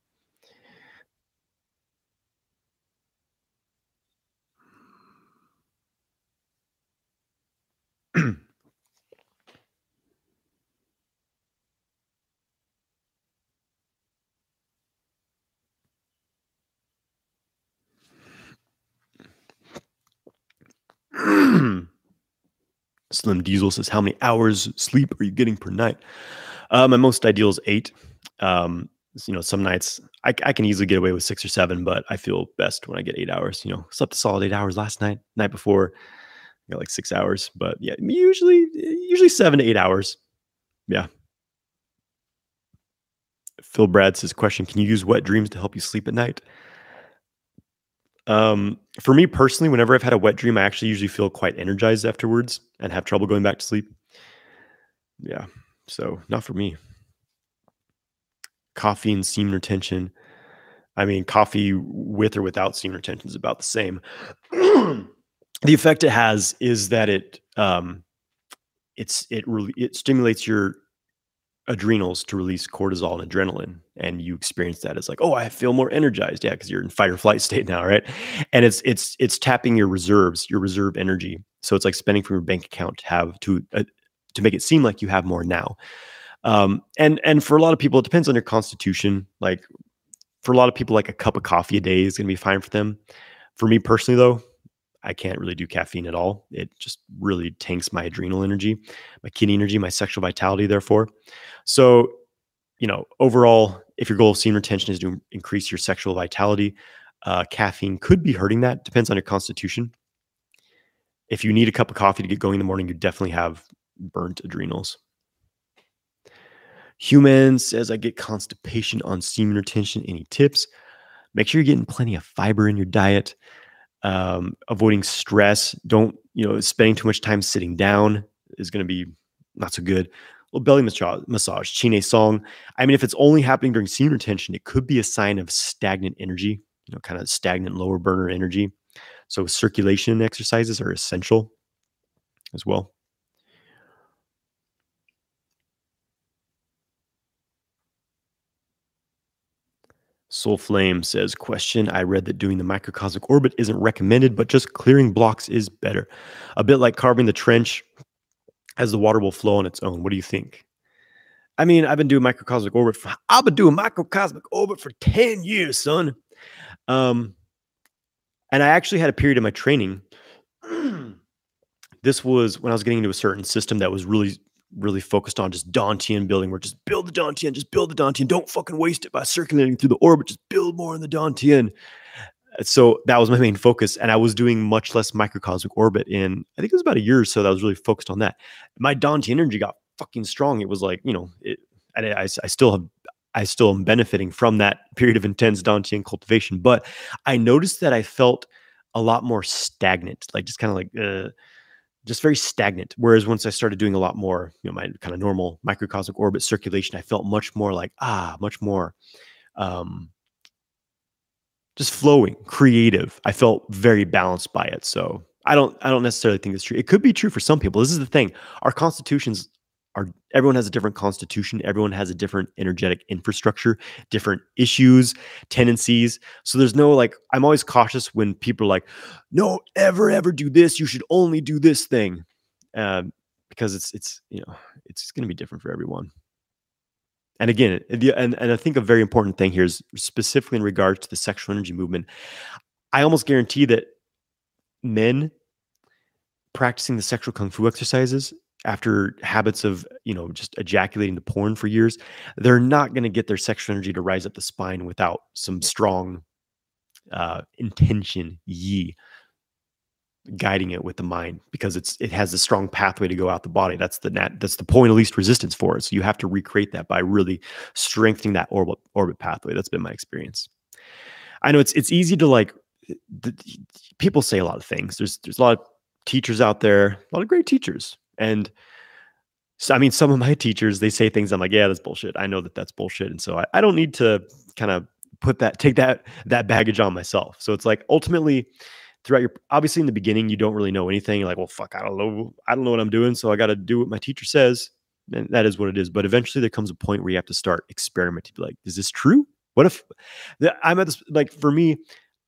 Slim Diesel says, How many hours sleep are you getting per night? Uh, my most ideal is eight. Um, you know, some nights I, I, can easily get away with six or seven, but I feel best when I get eight hours. You know, slept a solid eight hours last night. Night before, got like six hours, but yeah, usually usually seven to eight hours. Yeah. Phil Brad says, "Question: Can you use wet dreams to help you sleep at night?" Um, for me personally, whenever I've had a wet dream, I actually usually feel quite energized afterwards and have trouble going back to sleep. Yeah, so not for me. Coffee and semen retention. I mean, coffee with or without semen retention is about the same. the effect it has is that it um, it's it really it stimulates your adrenals to release cortisol and adrenaline and you experience that as like oh i feel more energized. Yeah because you're in fight or flight state now right? And it's it's it's tapping your reserves your reserve energy. So it's like spending from your bank account to have to uh, to make it seem like you have more now. Um and and for a lot of people it depends on your constitution. Like for a lot of people like a cup of coffee a day is going to be fine for them. For me personally though I can't really do caffeine at all. It just really tanks my adrenal energy, my kidney energy, my sexual vitality, therefore. So, you know, overall, if your goal of semen retention is to increase your sexual vitality, uh, caffeine could be hurting that. Depends on your constitution. If you need a cup of coffee to get going in the morning, you definitely have burnt adrenals. Human says, I get constipation on semen retention. Any tips? Make sure you're getting plenty of fiber in your diet um, avoiding stress. Don't, you know, spending too much time sitting down is going to be not so good. Little belly massage, massage, Chi Nei Tsang. I mean, if it's only happening during semen retention, it could be a sign of stagnant energy, you know, kind of stagnant lower burner energy. So circulation exercises are essential as well. Soul Flame says, Question I read that doing the microcosmic orbit isn't recommended, but just clearing blocks is better. A bit like carving the trench as the water will flow on its own. What do you think? I mean, I've been doing microcosmic orbit for I've been doing microcosmic orbit for 10 years, son. Um, and I actually had a period in my training. this was when I was getting into a certain system that was really really focused on just Dantian building, where just build the Dantian, just build the Dantian. Don't fucking waste it by circulating through the orbit. Just build more in the Dantian. So that was my main focus. And I was doing much less microcosmic orbit in, I think it was about a year or so that I was really focused on that. My Dantian energy got fucking strong. It was like, you know, it, and I, I still have I still am benefiting from that period of intense Dantian cultivation. But I noticed that I felt a lot more stagnant, like just kind of like uh, just very stagnant. Whereas once I started doing a lot more, you know, my kind of normal microcosmic orbit circulation, I felt much more like, ah, much more um, just flowing, creative. I felt very balanced by it. So I don't, I don't necessarily think it's true. It could be true for some people. This is the thing. Our constitutions are everyone has a different constitution everyone has a different energetic infrastructure different issues tendencies. So there's no like i'm always cautious when people are like no ever ever do this. You should only do this thing. Um, because it's it's you know it's going to be different for everyone. And again the, and, and i think a very important thing here is specifically in regards to the sexual energy movement i almost guarantee that men practicing the sexual kung fu exercises after habits of you know just ejaculating to porn for years they're not going to get their sexual energy to rise up the spine without some strong uh intention yi guiding it with the mind because it's it has a strong pathway to go out the body. That's the nat that's the point of least resistance for it so you have to recreate that by really strengthening that orbit orbit pathway. That's been my experience. I know it's it's easy to like the, people say a lot of things. There's there's a lot of teachers out there a lot of great teachers and so, I mean, some of my teachers, they say things I'm like, yeah, that's bullshit. I know that that's bullshit. And so I, I don't need to kind of put that, take that, that baggage on myself. So it's like ultimately throughout your obviously in the beginning you don't really know anything. You're like, well, fuck, I don't know, I don't know what I'm doing, so I got to do what my teacher says, and that is what it is. But eventually, there comes a point where you have to start experimenting. Like, is this true? What if I'm at this? Like for me,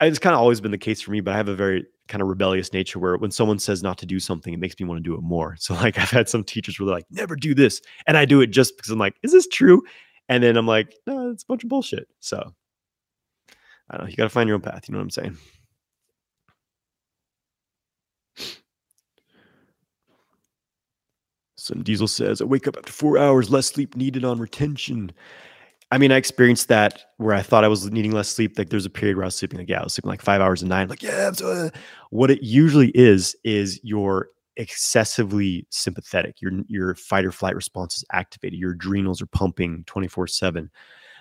it's kind of always been the case for me, but I have a very kind of rebellious nature where when someone says not to do something, it makes me want to do it more. So like I've had some teachers where they're like, never do this. And I do it just because I'm like, is this true? And then I'm like, no, it's a bunch of bullshit. So I don't know. You got to find your own path. You know what I'm saying? Some Diesel says, I wake up after four hours, less sleep needed on retention. I mean, I experienced that where I thought I was needing less sleep. Like there's a period where I was sleeping like, yeah, I was sleeping like five hours a night. Like, yeah, so, uh. what it usually is, is you're excessively sympathetic. Your your fight or flight response is activated. Your adrenals are pumping 24 seven.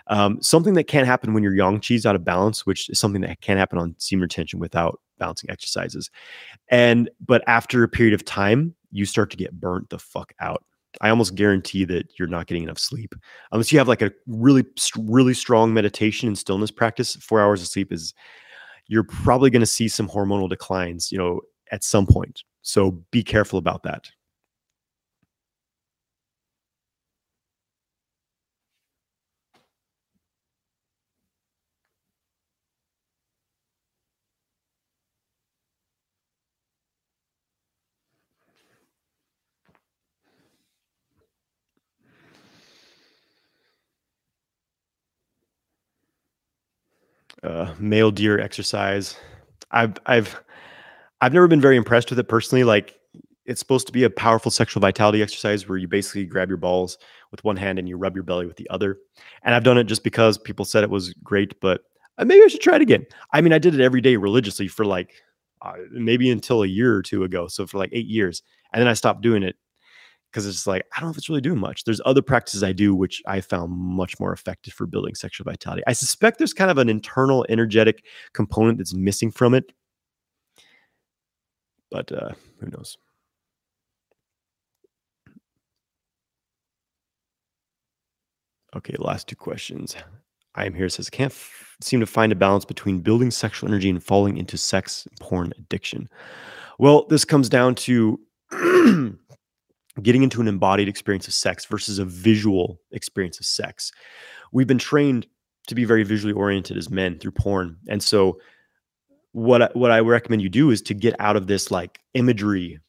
Um, something that can't happen when your yang chi is out of balance, which is something that can happen on semen retention without balancing exercises. And but after a period of time, you start to get burnt the fuck out. I almost guarantee that you're not getting enough sleep unless you have like a really, really strong meditation and stillness practice. Four hours of sleep is you're probably going to see some hormonal declines, you know, at some point. So be careful about that. Uh, male deer exercise. I've I've I've never been very impressed with it personally. Like it's supposed to be a powerful sexual vitality exercise where you basically grab your balls with one hand and you rub your belly with the other. And I've done it just because people said it was great, but uh, maybe I should try it again. I mean, I did it every day religiously for like uh, maybe until a year or two ago. So for like eight years. And then I stopped doing it because it's like I don't know if it's really doing much. There's other practices I do which I found much more effective for building sexual vitality. I suspect there's kind of an internal energetic component that's missing from it, but uh, who knows? Okay, last two questions. I am here says can't seem to find a balance between building sexual energy and falling into sex porn addiction. Well, this comes down to getting into an embodied experience of sex versus a visual experience of sex. We've been trained to be very visually oriented as men through porn. And so what I, what I recommend you do is to get out of this like imagery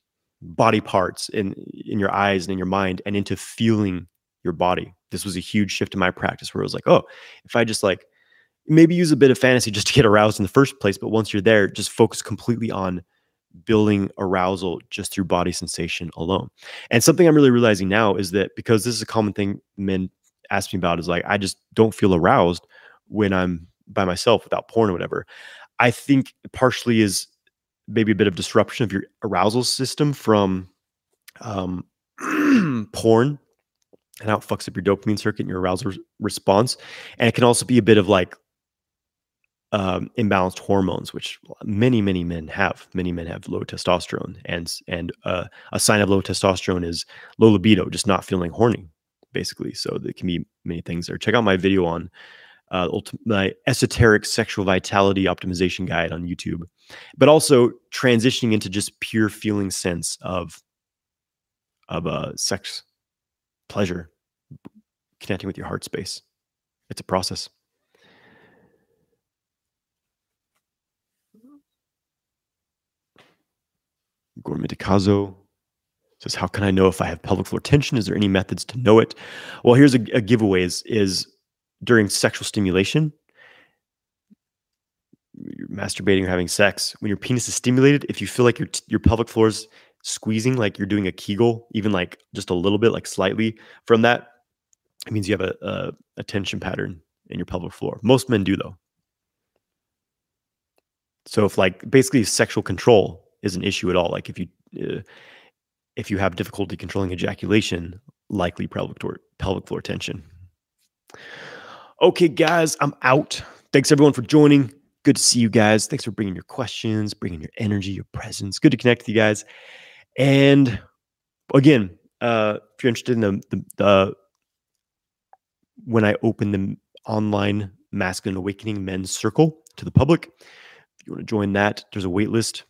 body parts in in your eyes and in your mind and into feeling your body. This was a huge shift in my practice where it was like, oh, if I just like maybe use a bit of fantasy just to get aroused in the first place, but once you're there, just focus completely on building arousal just through body sensation alone. And something I'm really realizing now is that because this is a common thing men ask me about is like, I just don't feel aroused when I'm by myself without porn or whatever. I think partially is maybe a bit of disruption of your arousal system from um, porn and how it fucks up your dopamine circuit and your arousal response. And it can also be a bit of like um, imbalanced hormones, which many many men have. Many men have low testosterone, and and uh, a sign of low testosterone is low libido, just not feeling horny, basically. So there can be many things there. Check out my video on uh, my esoteric sexual vitality optimization guide on YouTube, but also transitioning into just pure feeling sense of of uh, sex pleasure, connecting with your heart space. It's a process. Gourmet Caso says, How can I know if I have pelvic floor tension? Is there any methods to know it? Well, here's a, a giveaway is, is during sexual stimulation, you're masturbating or having sex, when your penis is stimulated, if you feel like your, your pelvic floor is squeezing, like you're doing a Kegel, even like just a little bit, like slightly from that, it means you have a, a, a tension pattern in your pelvic floor. Most men do, though. So if like basically sexual control is an issue at all. Like if you uh, if you have difficulty controlling ejaculation, likely pelvic floor, pelvic floor tension. Okay, guys, I'm out. Thanks everyone for joining. Good to see you guys. Thanks for bringing your questions, bringing your energy, your presence. Good to connect with you guys. And again, uh, if you're interested in the, the, the when I open the online masculine awakening men's circle to the public, if you want to join that, there's a wait list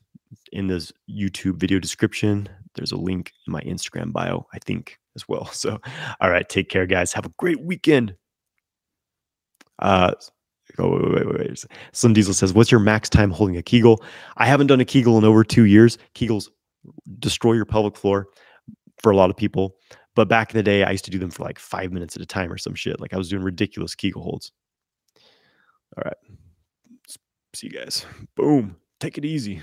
in this YouTube video description. There's a link in my Instagram bio, I think, as well. So, all right, take care, guys. Have a great weekend. Uh, oh, wait, wait, wait. wait. Slim Diesel says, What's your max time holding a Kegel? I haven't done a Kegel in over two years. Kegels destroy your pelvic floor for a lot of people. But back in the day, I used to do them for like five minutes at a time or some shit. Like I was doing ridiculous Kegel holds. All right. See you guys. Boom. Take it easy.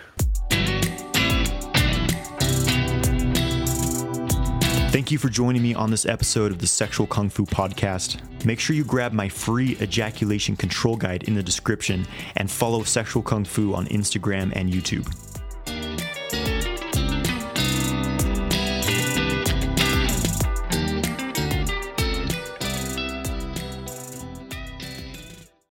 Thank you for joining me on this episode of the Sexual Kung Fu Podcast. Make sure you grab my free ejaculation control guide in the description and follow Sexual Kung Fu on Instagram and YouTube.